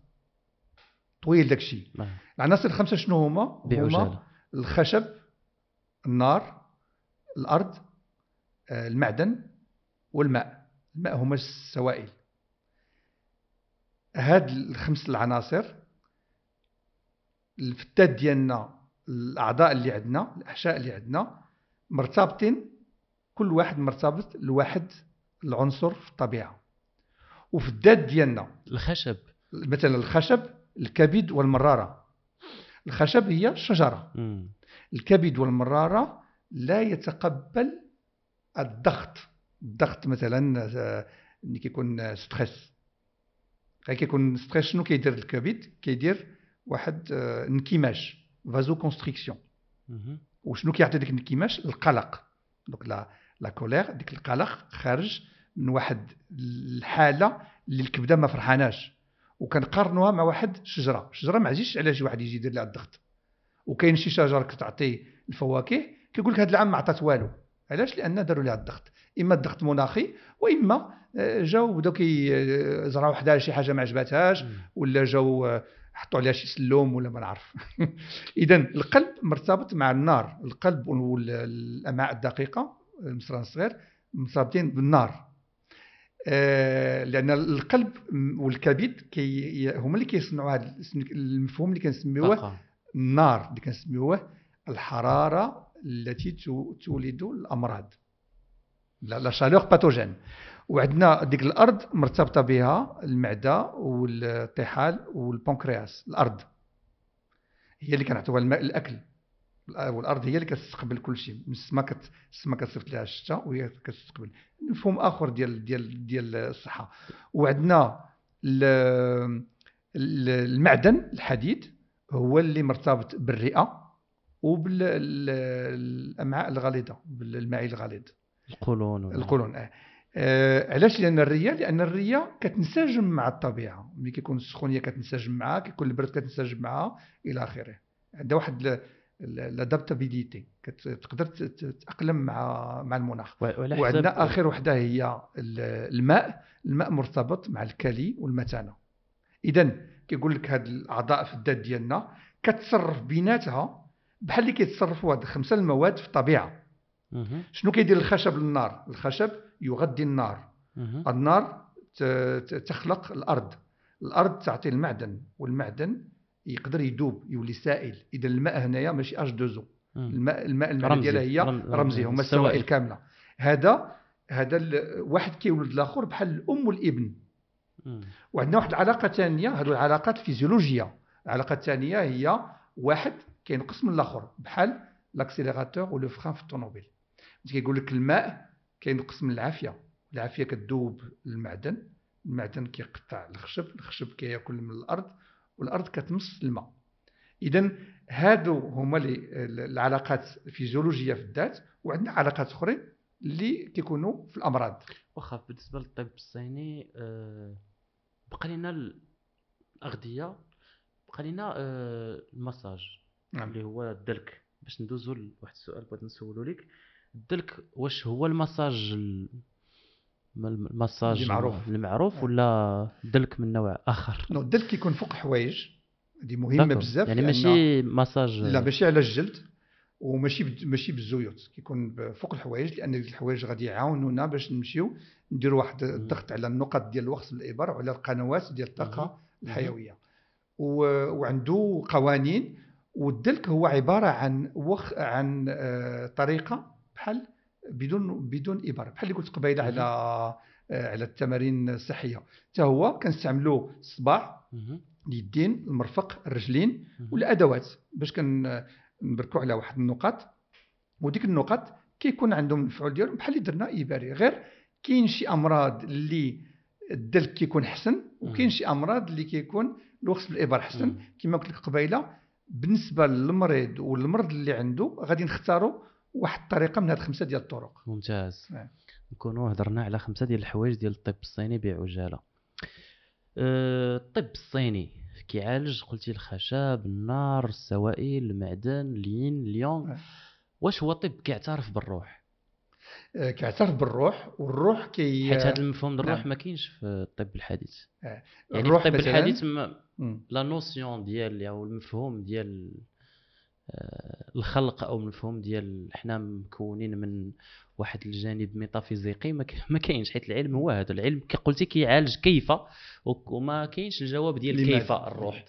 طويل داكشي آه. العناصر الخمسة شنو هما؟ هما الخشب النار الأرض المعدن والماء. الماء هما السوائل. هاد الخمس العناصر الفتات ديالنا الأعضاء اللي عندنا الأحشاء اللي عندنا مرتبطين كل واحد مرتبط لواحد العنصر في الطبيعة. وفي الذات ديالنا الخشب. مثلا الخشب الكبد والمرارة. الخشب هي الشجرة. الكبد والمرارة لا يتقبل الضغط. الضغط مثلا آه، ملي كيكون stress. غير كيكون stress شنو كيدير الكبد؟ كيدير واحد آه، انكماش vasoconstriction. وشنو كيعطي ديك الانكماش؟ القلق. donc la la colère ديك القلق خارج من واحد الحالة اللي الكبدة ما فرحاناش. وكنقارنوها مع واحد شجرة. شجرة ما عزيزش على شي واحد يجي يدير لها الضغط. وكاين شي شجر كتعطي الفواكه كيقول لك هذا العام ما عطات والو. علاش؟ لأن داروا لها الضغط. إما الضغط مناخي وإما آه، جاو بداو كيزرعوا حداها شي حاجة ما عجباتهاش. ولا جاو آه، حطوا عليها شي سلوم ولا ما نعرف [laughs] اذا القلب مرتبط مع النار القلب والامعاء الدقيقة المصران الصغير مرتبطين بالنار آه، لأن القلب والكبد كي هما اللي كيصنعوا هذا المفهوم اللي كنسميوه. النار اللي كنسميوه الحرارة التي تو- تولد الأمراض لا شالور باثوجين وعندنا ديك الأرض مرتبطة بها المعدة والطحال والبنكرياس الأرض. هي اللي كنعطيوها الماء الأكل. والأرض هي اللي كتستقبل كل شيء من السماء كت... السماء كتصيفط لها الشتاء وهي كتستقبل. مفهوم آخر ديال ديال ديال الصحة. وعندنا ال- ال- المعدن الحديد هو اللي مرتبط بالرئة وبالامعاء الغليظة بالمعي الغليظ. القولون القولون آه. آه علاش؟ لأن الريه لأن الريه كتنسجم مع الطبيعة. ملي كيكون السخونية كتنسجم معها كيكون البرد كتنسجم معها إلى آخره. عندها واحد لادابتابيليتي كتقدر ت- ت- تتاقلم مع مع المناخ. وعندنا آخر وحدة هي ال- الماء. الماء مرتبط مع الكلي والمثانه اذا كيقول لك هاد الأعضاء في الذات ديالنا كتصرف بيناتها بحال اللي كيتصرفوا هاد الخمسه المواد في الطبيعة. شنو كيدير الخشب للنار الخشب يغذي النار. النار تخلق الأرض الأرض تعطي المعدن والمعدن يقدر يذوب يولي سائل إذا الماء هنايا ماشي H 2 O مم. الماء الماء رمزي. ديالها هي رم- رمزي هما السوائل. كاملة هذا هذا واحد كيولد الآخر بحال الأم والابن. وعندنا واحد العلاقة ثانية هذو العلاقات الفيزيولوجيه العلاقه الثانية هي واحد كينقص من الآخر بحال l'accélérateur و le frein في الطوموبيل كيقول لك الماء كينقص من العافية. العافية كتذوب المعدن المعدن كيقطع الخشب الخشب كياكل من الأرض والأرض كتمص الماء. اذا هادو هما العلاقات الفيزيولوجيه في الذات وعندنا علاقات أخرين اللي كيكونوا في الأمراض. واخا بالنسبة للطب الصيني آه، بقى لنا الأغذية بقى لنا آه، المساج نعم. اللي هو الدلك. باش ندوزو لواحد السؤال بغيت نسولو لك. الدلك واش هو المساج المساج المعروف. المعروف آه. ولا دلك من نوع آخر نو الدلك كيكون فوق حوايج هذه مهمة. بزاف يعني ماشي مساج لا ماشي على الجلد وماشي ماشي بالزيوت كيكون فوق الحوايج لأن الحوايج غادي يعاونونا باش نمشيو نديروا واحد. الضغط على النقط ديال الوخز الإبر وعلى القنوات ديال الطاقة. الحيوية و- وعنده قوانين والدلك هو عبارة عن وخ عن آه، طريقة بحال بدون بدون إبر بحال اللي قلت قبيلة. على آه، على التمارين الصحية حتى هو كنستعملوا الصباع. اليدين المرفق الرجلين. والأدوات باش كنبركوا على واحد النقاط وديك النقاط كيكون عندهم الفعول ديالهم بحال اللي درنا ايباري غير كاين شي أمراض اللي الدلك كيكون حسن وكاين. شي أمراض اللي كيكون الوخز بالابر حسن. كما قلت لك قبيلة بالنسبة للمريض والمرض اللي عنده غادي نختاروا واحد الطريقة من هاد الخمسه ديال الطرق ممتاز نعم. نكونوا هضرنا على خمسة ديال الحوايج ديال الطب الصيني بعجالة أه، الطب الصيني كيعالج قلتي الخشب النار السوائل المعدن الين اليونغ نعم. واش هو طب كيعترف بالروح آه، كيعترف بالروح والروح كي حيت هذا المفهوم ديال الروح نعم. ما كاينش في الطب الحديث آه، يعني الروح الطب الحديث ما. la notion ديال أو المفهوم ديال الخلق أو المفهوم ديال حنا مكونين من واحد الجانب ميتافيزيقي. ما كاينش حيت العلم هو هذا. العلم كي قلتي كيعالج كيف وما كاينش الجواب ديال؟ كيف الروح.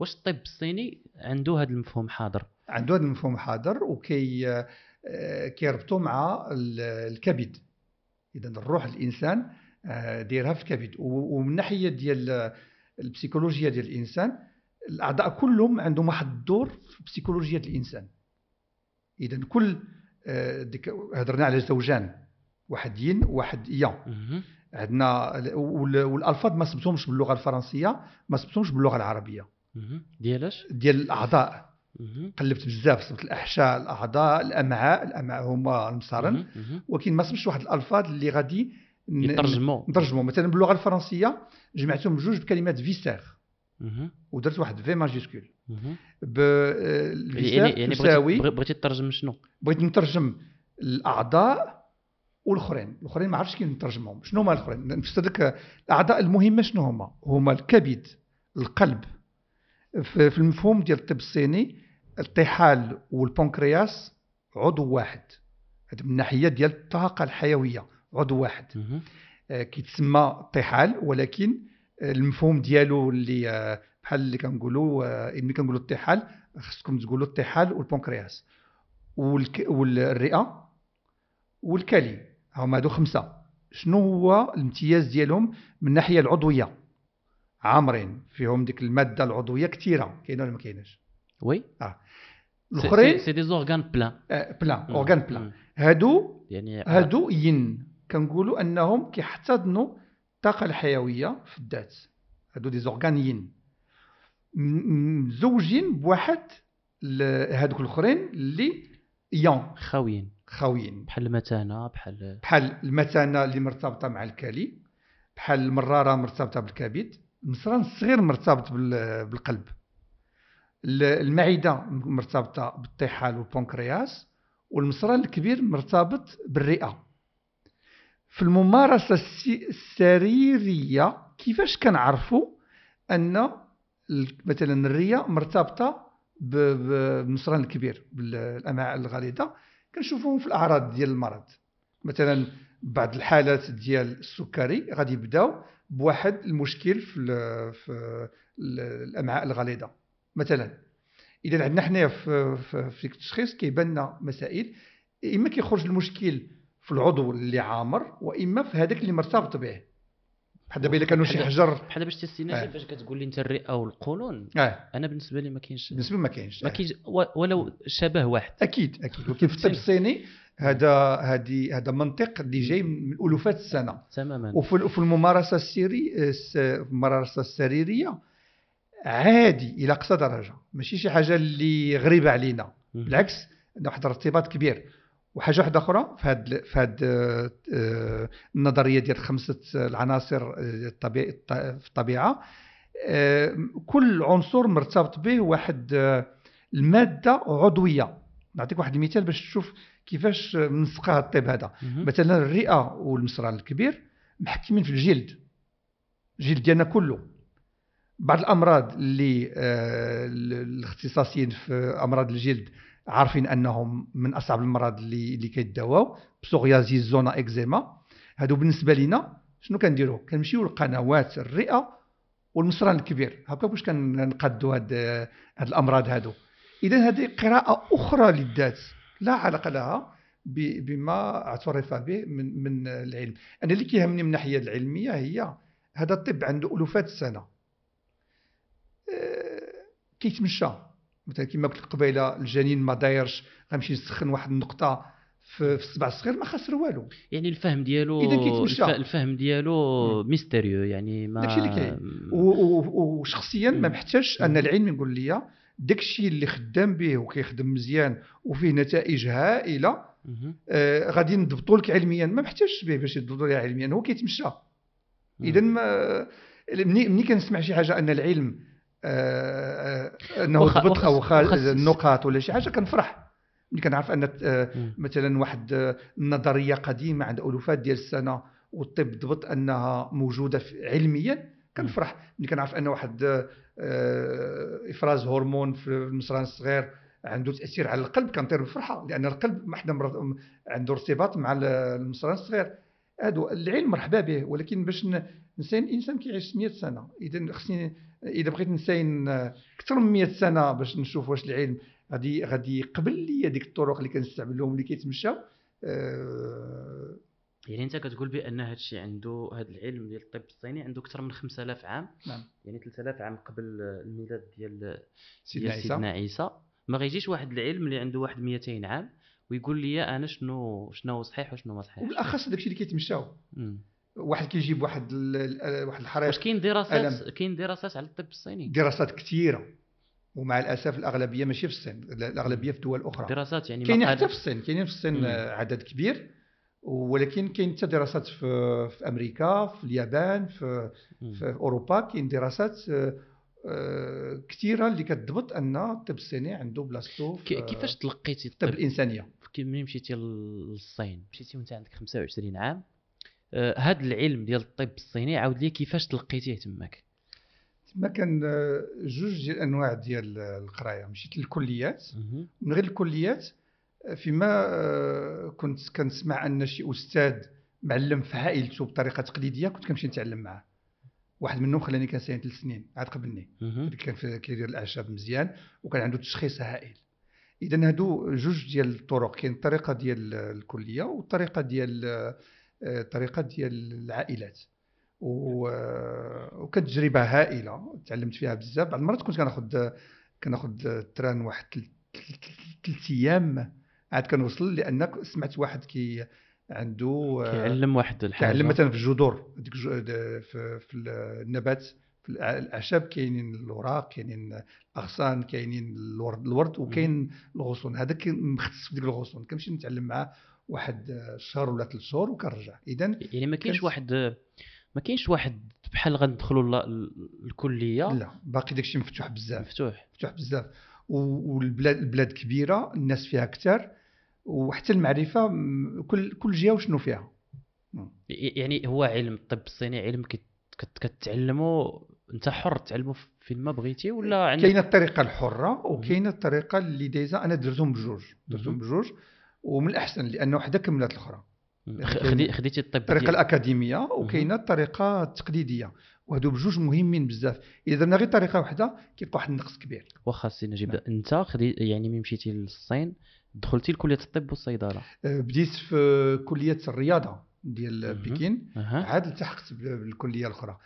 واش الطب الصيني عنده هذا المفهوم حاضر؟ عنده هذا المفهوم حاضر وكي آه، كيربطوا مع ال- الكبد. اذا الروح الإنسان آه، دايرها في الكبد. ومن ناحية ديال البسيكولوجيا ديال الإنسان الأعضاء كلهم عندهم واحد الدور في بسيكولوجيا الإنسان اذا كل آه، ديك هضرنا على زوجان واحد ين وواحد مهم. عندنا وال- والألفاظ ما سبتهمش باللغة الفرنسية ما سبتهمش باللغة العربية. ديالاش ديال الأعضاء. قلبت بزاف صبت الأحشاء الأعضاء الأمعاء الأمعاء هما المصارن. ولكن ما صبتش واحد الألفاظ اللي غادي ن- يترجموا نترجموا مثلا باللغة الفرنسية جمعتهم بجوج بكلمات viscères. ودرت واحد في majuscule. ب آه، يعني ال viscères يعني بغيتي تترجم شنو؟ بغيت نترجم الأعضاء والأخرين. الأخرين ما عرفتش كيف نترجمهم. شنو هما الأخرين؟ نفس هذوك الأعضاء المهمة شنو هما؟ هما الكبد القلب. في المفهوم ديال الطب الصيني الطحال والبنكرياس عضو واحد. هذا من الناحيه ديال الطاقة الحيوية عضو واحد. آه، كيتسمى الطحال ولكن المفهوم ديالو اللي آه، بحال اللي كنقولوا آه، ملي كنقولوا الطحال خصكم تقولوا الطحال والبنكرياس. والك... والرئة والكلي هما هادو خمسة. شنو هو الامتياز ديالهم من الناحيه العضوية؟ عامرين. فيهم ديك المادة العضوية كثيره كاينة ولا ما كايناش؟ وي. الأخرين سي دي زورغان بلان آه، بلان. اورغان بلان. هادو يعني هادو ين. كنقولوا أنهم كيحتضنوا الطاقة الحيوية في الذات. هادو des organes ين م- مزوجين بواحد هادوك الأخرين اللي يان خاويين خاويين بحال المثانة بحال بحال المثانه اللي مرتبطة مع الكلي. بحال المرارة مرتبطة بالكبد. المصران الصغير مرتبط بال- بالقلب. ال- المعدة مرتبطة بالطحال والبنكرياس. والمصران الكبير مرتبط بالرئة. في الممارسة السي- السريرية كيفاش كنعرفوا أن ال- مثلا الرئه مرتبطة ب- ب- بالمصران الكبير بالامعاء الغليظة كنشوفوهم في الأعراض ديال المرض. مثلا بعض الحالات ديال السكري غادي يبداو بواحد المشكل في في ال- الأمعاء الغليظة. مثلا إذا عندنا حنايا في في في التشخيص كيبان لنا مسائل إما كيخرج المشكل في العضو اللي عامر وإما في هذاك اللي مرتبط به. بحال دابا إلا كانوا شي حجر بحال باش تستينا آه. فاش كتقول لي أنت الرئة والقولون آه. أنا بالنسبة لي ما كاينش. بالنسبة ما كاينش. ما كاينش ولو شبه واحد. أكيد أكيد. ولكن في الطب الصيني هذا هذه هذا منطق اللي جاي من ألوفات السنة. تماما. وفي الممارسة السيري الس- الممارسة السريرية عادي إلى أقصى درجة. ماشي شي حاجة اللي غريبة علينا. بالعكس واحد الارتباط كبير. وحاجة واحدة أخرى؟ في هاد في هاد آه، النظرية ديال خمسة العناصر آه، في الطبيعة آه، كل عنصر مرتبط به واحد المادة عضوية. نعطيك واحد المثال باش تشوف كيفاش منسقها الطب هذا. مثلا الرئة والمصران الكبير محكمين في الجلد الجلد ديالنا كله. بعض الأمراض اللي ال- الاختصاصيين في أمراض الجلد عارفين أنهم من أصعب المرض اللي اللي كيداواو بسوريازيس زونا إكزيما. هادو بالنسبة لنا شنو كنديروا كنمشيو لقنوات الرئة والمصران الكبير. هكا باش كنقادوا هاد هاد الأمراض هادو؟ إذا هذه قراءة أخرى للذات لا علاقة لها بما اعترف به من من العلم. أنا اللي كيهمني من الناحيه العلمية هي هذا الطب عنده ألوفات السنة. آه، كيتمشى. مثلا كما قلت لك قبيلة الجنين ما دايرش غنمشي نسخن واحد النقطة في في السبع الصغير ما خسر والو يعني الفهم ديالو إذا كيتمشى. الف- الفهم ديالو ميستيريو يعني ما داكشي اللي كاين. وشخصيا ما. محتاجش أن العلم يقول لي داكشي اللي خدام به وكيخدم مزيان وفيه نتائج هائلة. آه، غادي نضبطوا لك علميا ما محتاجش به باش يضبطوا لها علميا هو كيتمشى اذا ما ملي ملي كنسمع شي حاجة أن العلم انه وخ- ضبط أو. النقاط ولا شي حاجة كنفرح ملي كنعرف أن آه،. مثلا واحد آه، النظريه قديمة عند الوفات ديال السنة والطب ضبط أنها موجودة علميا كنفرح ملي كنعرف أن واحد آه، آه، إفراز هرمون في المصران الصغير عنده تأثير على القلب كنطير بالفرحه لأن القلب ما حدا عنده ارتباط مع ال- المصران الصغير هادو العلم مرحبا به ولكن باش ن- نساين الإنسان كيعيش 100 سنة اذا خصني إذا بغيت نساين أكثر من 100 سنة باش نشوف واش العلم غادي غادي يقبل لي ديك الطرق اللي كنستعملهم اللي كيتمشاو. آه، يعني أنت كتقول بأن هذا الشيء عنده هذا العلم ديال الطب الصيني عنده أكثر من 5000 عام. نعم. يعني 3000 عام قبل الميلاد ديال سيدنا عيسى سيدنا عيسى. ما غيجيش واحد العلم اللي عنده واحد 200 عام ويقول لي أنا شنو شنو صحيح وشنو ما صحيح وبالأخص داكشي اللي كيتمشاو. واحد كيجيب واحد واحد الحريق واش كاين دراسات. كاين دراسات على الطب الصيني؟ دراسات كثيرة ومع الأسف الأغلبية ماشي في الصين الأغلبية في دول أخرى. دراسات يعني مقالة- حتى في الصين كاينين في الصين مم. عدد كبير ولكن كاين حتى دراسات في, في أمريكا في اليابان في, مم. في أوروبا كاين دراسات آه، آه، كثيرة اللي كتضبط أن الطب الصيني عنده بلاصتو كيفاش تلقيتي الطب؟ الإنسانية؟ كي ملي مشيتي للصين؟ مشيتي وانت عندك 25 عام؟ هذا العلم ديال الطب الصيني عاود لي كيفاش تلقيتيه تماك؟ تما كان آه، جوج ديال الأنواع ديال القراية مشيت للكليات. من غير الكليات فيما آه، كنت كنسمع أن شي أستاذ معلم في عائلته بطريقة تقليدية كنت كنمشي نتعلم معاه. واحد منهم خلاني كان ساين ثلاث سنين عاد قبلني. كان في- كيدير الأعشاب مزيان وكان عنده تشخيص هائل اذا هادو جوج ديال الطرق كاين الطريقة ديال الكلية والطريقة ديال آه، الطريقة ديال العائلات. و- وكانت تجربه هائلة تعلمت فيها بزاف. بعض المرات كنت كناخذ كناخذ التران واحد ثلاث أيام عاد كنوصل لأن سمعت واحد كي عنده كيعلم واحد الحاجة. تعلم مثلا في الجذور في, في النبات في الأعشاب كاينين الاوراق كاينين الأغصان كاينين الورد الورد وكاين الغصون. هذاك مختص في ديك الغصون. كنمشي نتعلم معاه واحد شهر ولا ثلاث شهور وكنرجع. اذا يعني ما كاينش واحد ما كاينش واحد بحال غندخلوا الكلية. لا باقي داكشي مفتوح بزاف. مفتوح. مفتوح بزاف. والبلاد البلاد كبيرة الناس فيها كثار وحتى المعرفة كل كل جهة وشنو فيها. يعني هو علم الطب الصيني علم كت- كت- كتعلمه انت حر تعلمه فين ما بغيتي ولا عندك؟ كاينة الطريقة الحرة وكاينة الطريقة اللي دايزة. أنا درتهم بجوج. درتهم. بجوج. ومن الأحسن لأن وحدة كملت الأخرى. خدي خديتي الطب الطريقة الأكاديمية وكاينة الطريقة التقليديه وهادو بجوج مهمين بزاف. إذا درنا غير طريقة واحدة كيبقى واحد النقص كبير. واخا سي نجيب نعم. أنت خدي يعني ملي مشيتي للصين دخلتي لكلية الطب والصيدلة. أه، بديت في كلية الرياضة ديال. بكين. عاد التحقت بال- بالكلية الأخرى.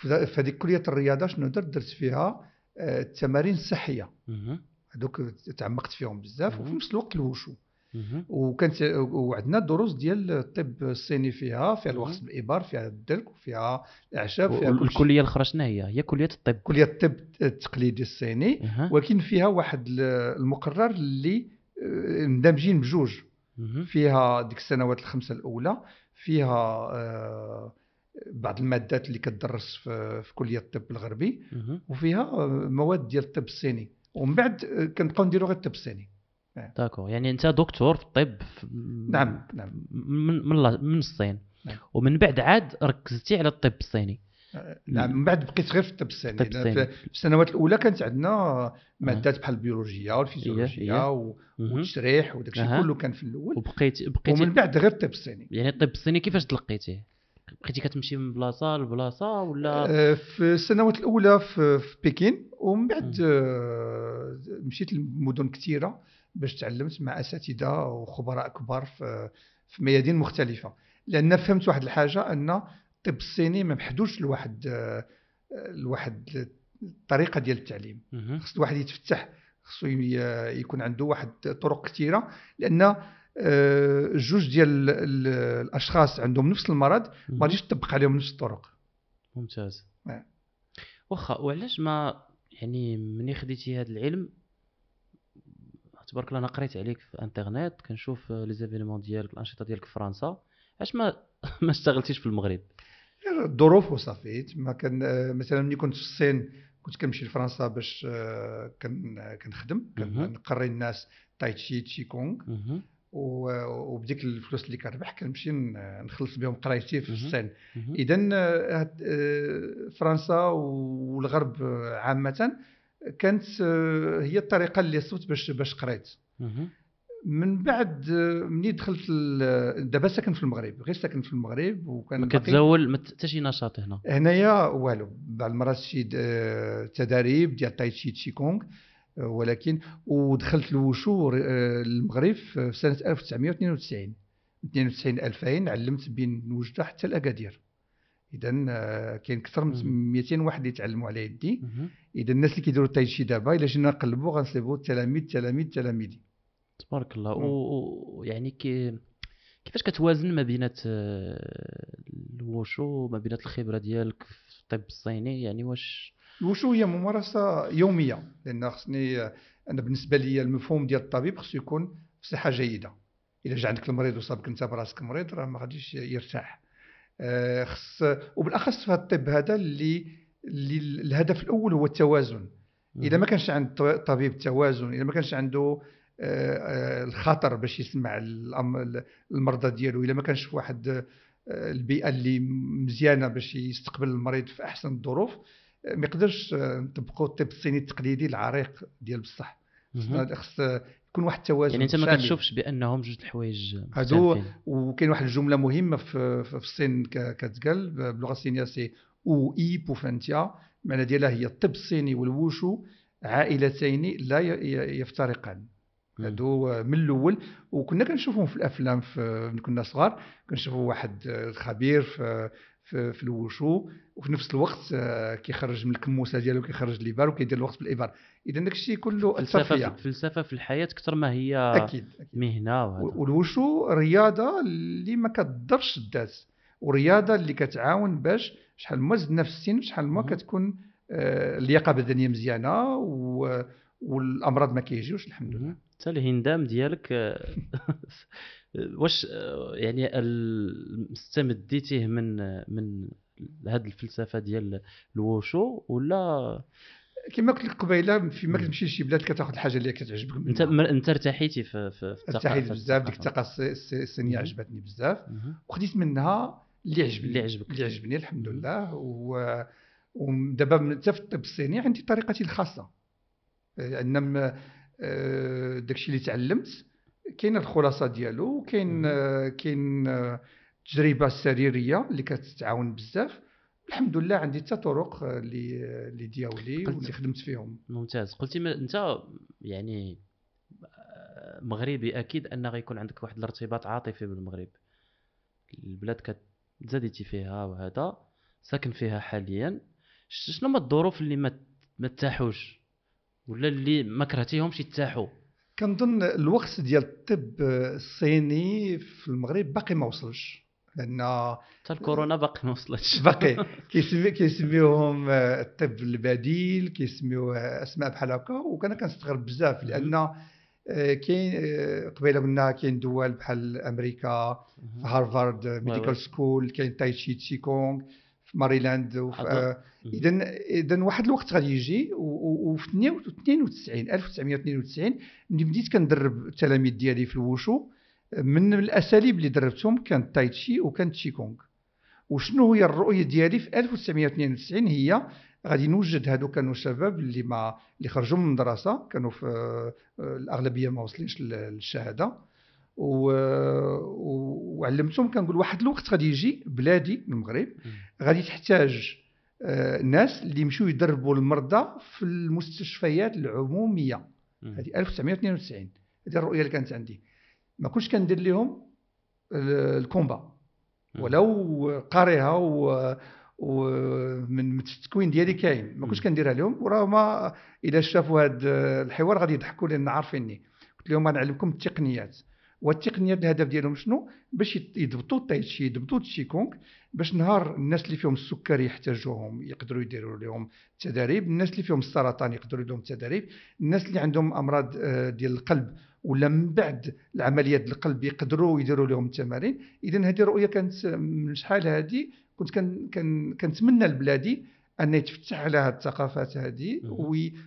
في هذيك كلية الرياضة شنو درت؟ درت فيها أه، التمارين الصحيه مهم. هذوك تعمقت فيهم بزاف وفي. نفس الوقت الوشو. وكانت وعندنا دروس ديال الطب الصيني فيها فيها. الوخز بالابر فيها الدرك وفيها الأعشاب فيها كل شيء. والكلية الاخرى شنو هي هي كلية الطب كلية الطب التقليدي الصيني ولكن فيها واحد ال- المقرر اللي مندمجين بجوج. فيها ديك السنوات الخمسة الأولى فيها آه، بعض المادات اللي كتدرس في في كلية الطب الغربي. وفيها مواد ديال الطب الصيني ومن بعد كنبقاو نديرو غير الطب الصيني داكور يعني أنت دكتور في الطب في- نعم نعم من من من الصين نعم. ومن بعد عاد ركزتي على الطب الصيني نعم من بعد بقيت غير في الطب الصيني. في السنوات الأولى كانت عندنا مادات بحال البيولوجيا والفيزيولوجيا إيه. و- مهم. والتشريح وداك الشيء. كله كان في الأول وبقيتي بقيتي ومن بعد غير الطب الصيني يعني الطب الصيني كيفاش تلقيتيه بقيتي كتمشي من بلاصة لبلاصة ولا آه، في السنوات الأولى في في بكين ومن بعد. آه، مشيت لمدن كثيره باش تعلمت مع أساتذة وخبراء كبار في في ميادين مختلفة لأن فهمت واحد الحاجة أن الطب الصيني ما محدودش لواحد لواحد الطريقة ديال التعليم. خص الواحد يتفتح خصو يكون عنده واحد طرق كثيرة لأن آه، جوج ديال ال- ال- الأشخاص عندهم نفس المرض ما. غاديش تطبق عليهم نفس الطرق ممتاز. واخا وعلاش ما يعني ملي خديتي هذا العلم تبارك الله أنا قريت عليك في إنترنت كنشوف les événements ديالك الأنشطة ديالك في فرنسا علاش ما [laughs] ما اشتغلتيش في المغرب الظروف وصافي ما كان آه، مثلا ملي كنت في الصين كنت كنمشي لفرنسا باش آه، كن كنخدم. كنقري الناس تاي تشي، تشي كونغ وبديك الفلوس اللي كنربح كنمشي نخلص بهم قرايتي في. الصين. اذا فرنسا والغرب آه، عامة كانت آه، هي الطريقة اللي صوت باش باش قريت. من بعد آه، مني دخلت دابا ساكن في المغرب غير ساكن في المغرب وكان كتزاول ما حتى شي نشاط هنا؟ هنايا والو بعض المرات شي آه، تداريب ديال تاي تشي تشي كونغ ولكن ودخلت الوشو المغرب في سنة 1992 92 2000 علمت بين وجدة حتى الأكادير. اذا آه، كاين أكثر من مم. 200 واحد اللي تعلموا على يدي. اذا الناس اللي كيديروا التاي تشي دابا إلا جينا نقلبوا غنصيبوا تلاميذ تلاميذ تلاميذي تبارك الله. ويعني كي كيفاش كتوازن ما بينات آه، الوشو وما بينات الخبرة ديالك في الطب الصيني؟ يعني واش؟ الوشو هي ممارسة يومية لأن خصني أنا بالنسبة لي المفهوم ديال الطبيب خصو يكون في صحه جيدة. إلا جا عندك المريض وصابك انت براسك مريض راه ما غاديش يرتاح. آه، خص وبالأخص في الطب هذا اللي اللي الهدف الأول هو التوازن. إذا ما كانش عند الطبيب التوازن إذا ما كانش عنده آه، آه، الخطر باش يسمع المرضى ديالو الا ما كانش واحد البيئة اللي مزيانة باش يستقبل المريض في أحسن الظروف ما يقدرش نطبقوا الطب الصيني التقليدي العريق ديال بصح. خص يكون واحد التوازن يعني أنت ما كتشوفش بأنهم جوج الحوايج هادو وكاين واحد الجملة مهمة في, في الصين كتقال باللغة الصينيه سي أو إي بوفانتيا. المعنى ديالها هي الطب الصيني والوشو عائلتين لا يفترقان. هادو من الأول. وكنا كنشوفهم في الأفلام في كنا صغار كنشوفوا واحد خبير في في, في الوشو. وفي نفس الوقت آه، كيخرج من الكموسة ديالو كيخرج الابار وكيدير الوقت بالابار إذا داك الشيء كله فلسفه الفلسفه في الحياة أكثر ما هي أكيد, أكيد. مهنة وهذا. والوشو رياضة اللي ما كتضرش الذات ورياضة اللي كتعاون باش شحال ما زدنا في السن شحال ما كتكون آه، اللياقة البدنيه مزيانة و... والأمراض ما كيجيوش الحمد لله. حتى الهندام ديالك آه، [laughs] واش يعني استمديتيه من من هذه الفلسفة ديال الوشو ولا؟ كما قلت لك قبيلة فيما كتمشي لشي بلاد كتاخذ الحاجة اللي كتعجبك انت انت ارتحيتي في في ارتحيت بزاف ديك الثقه الصينيه عجبتني بزاف. وخديت منها اللي عجبني. اللي عجبك. اللي عجبني الحمد لله. و ودابا حتى في الطب الصيني عندي طريقتي الخاصة. ان آه، داكشي اللي تعلمت كاين الخلاصة ديالو وكاين كاين التجربه السريريه اللي كتعاون بزاف. الحمد لله عندي حتى طرق اللي اللي دياولي واللي خدمت فيهم. ممتاز. قلتي انت يعني مغربي. أكيد أن غيكون عندك واحد الارتباط عاطفي بالمغرب. البلاد كتزاديتي فيها وهذا ساكن فيها حاليا. شنو هما الظروف اللي ما ما تاحوش ولا اللي ما كرهتيهمش يتاحوا؟ كنظن الوقت ديال الطب الصيني في المغرب باقي ما وصلش. لأن حتى الكورونا باقي ما وصلتش. باقي. [laughs] كيسمي كيسميوهم الطب البديل كيسميو أسماء بحال هكا وكان كنستغرب بزاف لأن آه، كاين آه، قبيلة قلنا كاين دول بحال أمريكا Harvard Medical School كاين تايتشي تشي كونغ في ماريلاند اذا اذا واحد الوقت غادي يجي وفي 92 1992 ملي بديت كندرب التلاميذ ديالي في الوشو من الأساليب اللي دربتهم كانت تايتشي وكانت تشيكونغ وشنو هي الرؤية ديالي في 1992 هي غادي نوجد هادو كانوا شباب اللي ما اللي خرجوا من المدرسة كانوا في آه، الأغلبية ما وصلينش للشهادة. و... وعلمتهم كنقول واحد الوقت غادي يجي بلادي المغرب غادي تحتاج آه، ناس اللي يمشوا يدربوا المرضى في المستشفيات العمومية. هذه 1992 هذه الرؤية اللي كانت عندي. ما كنتش كندير لهم الـ combat. ولو قاريها و ومن التكوين ديالي كاين. ما كنتش كنديرها لهم وراه ما إذا شافوا هذا الحوار غادي يضحكوا لأن عارفيني. قلت لهم غنعلمكم التقنيات. والتقنيات الهدف ديالهم شنو؟ باش يضبطوا التايتشي يضبطوا التشيكونغ باش نهار الناس اللي فيهم السكري يحتاجوهم يقدروا يديروا لهم تداريب الناس اللي فيهم السرطان يقدروا لهم تداريب الناس اللي عندهم أمراض آه، ديال القلب ولا من بعد العمليات القلب يقدروا يديروا لهم التمارين اذا هذه الرؤيه كانت من شحال هذه؟ كنت كان كان كنتمنى لبلادي أن يتفتح على هذه الثقافات هذه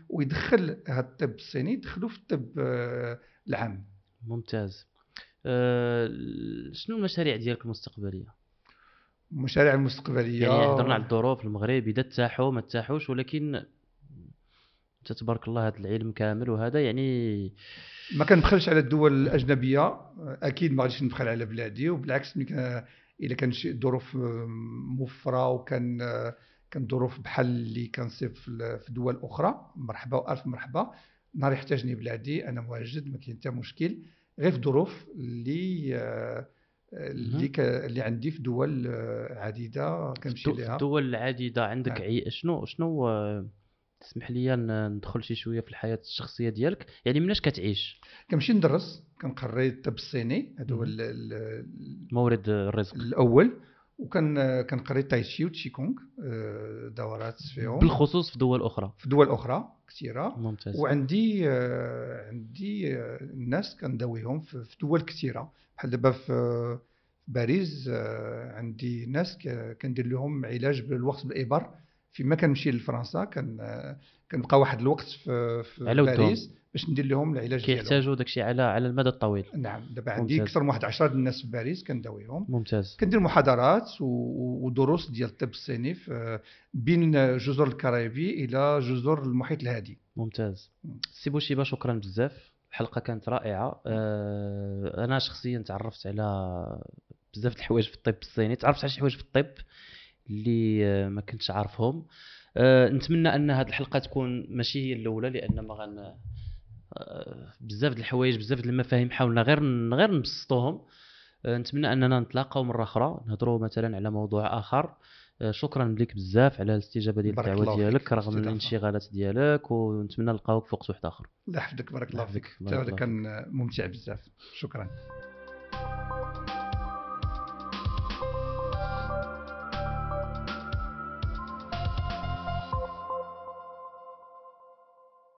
ويدخل هذا الطب الصيني يدخلوا في الطب آه، العام. ممتاز. شنو المشاريع ديالك المستقبلية؟ المشاريع المستقبلية. يعني هضرنا على الظروف المغرب اذا تاحوا ما تاحوش ولكن انت تبارك الله هذا العلم كامل وهذا يعني ما كنبخلش على الدول الأجنبية. أكيد ما غاديش نبخل على بلادي وبالعكس إلا كان شي ظروف موفرة وكان كان ظروف بحال اللي كنصيب في دول أخرى. مرحبا وألف مرحبا. نهار يحتاجني بلادي أنا مواجد ما كاين حتى مشكل. غير في ظروف اللي اللي ك... اللي عندي في دول عديدة كنمشي ليها. دول العديده عندك نعم. عي... شنو شنو تسمح لي ندخل شي شوية في الحياة الشخصية ديالك. يعني مناش كتعيش؟ كنمشي ندرس كنقري الطب الصيني هذا هو المورد الرزق. الأول. وكان كنقري تاي تشي وتشي كونغ آه، دورات فيهم بالخصوص في دول أخرى. في دول أخرى كثيرة. ممتاز. وعندي آه، عندي آه، الناس كنداويهم في دول كثيرة. بحال دابا في باريس عندي ناس كندير لهم علاج بالوقت بالإبر. فيما كنمشي لفرنسا كان كنبقى واحد الوقت في, في. باريس. باش ندير لهم العلاج ديالهم. كيحتاجوا داكشي على على المدى الطويل. نعم دابا عندي. أكثر من واحد 10 الناس في باريس كنداويهم ممتاز. كندير محاضرات ودروس ديال الطب الصيني بين جزر الكاريبي إلى جزر المحيط الهادي. ممتاز. سي بوشيبا شكرا بزاف. الحلقة كانت رائعة. آه، أنا شخصيا تعرفت على بزاف د الحوايج في الطب الصيني. تعرفت على شي حوايج في الطب اللي آه، ما كنتش عارفهم. آه، نتمنى أن هذه الحلقة تكون ماشي هي الأولى لأن ما غن بزاف د الحوايج بزاف د المفاهيم حاولنا غير غير نبسطوهم. آه، نتمنى أننا نتلاقاو مرة أخرى نهضروا مثلا على موضوع آخر. آه، شكرا لك بزاف على الاستجابة ديال الدعوة. ديالك رغم. الانشغالات ديالك ونتمنى نلقاوك في وقت واحد آخر. الله يحفظك بارك الله فيك. كان ممتع بزاف. شكرا.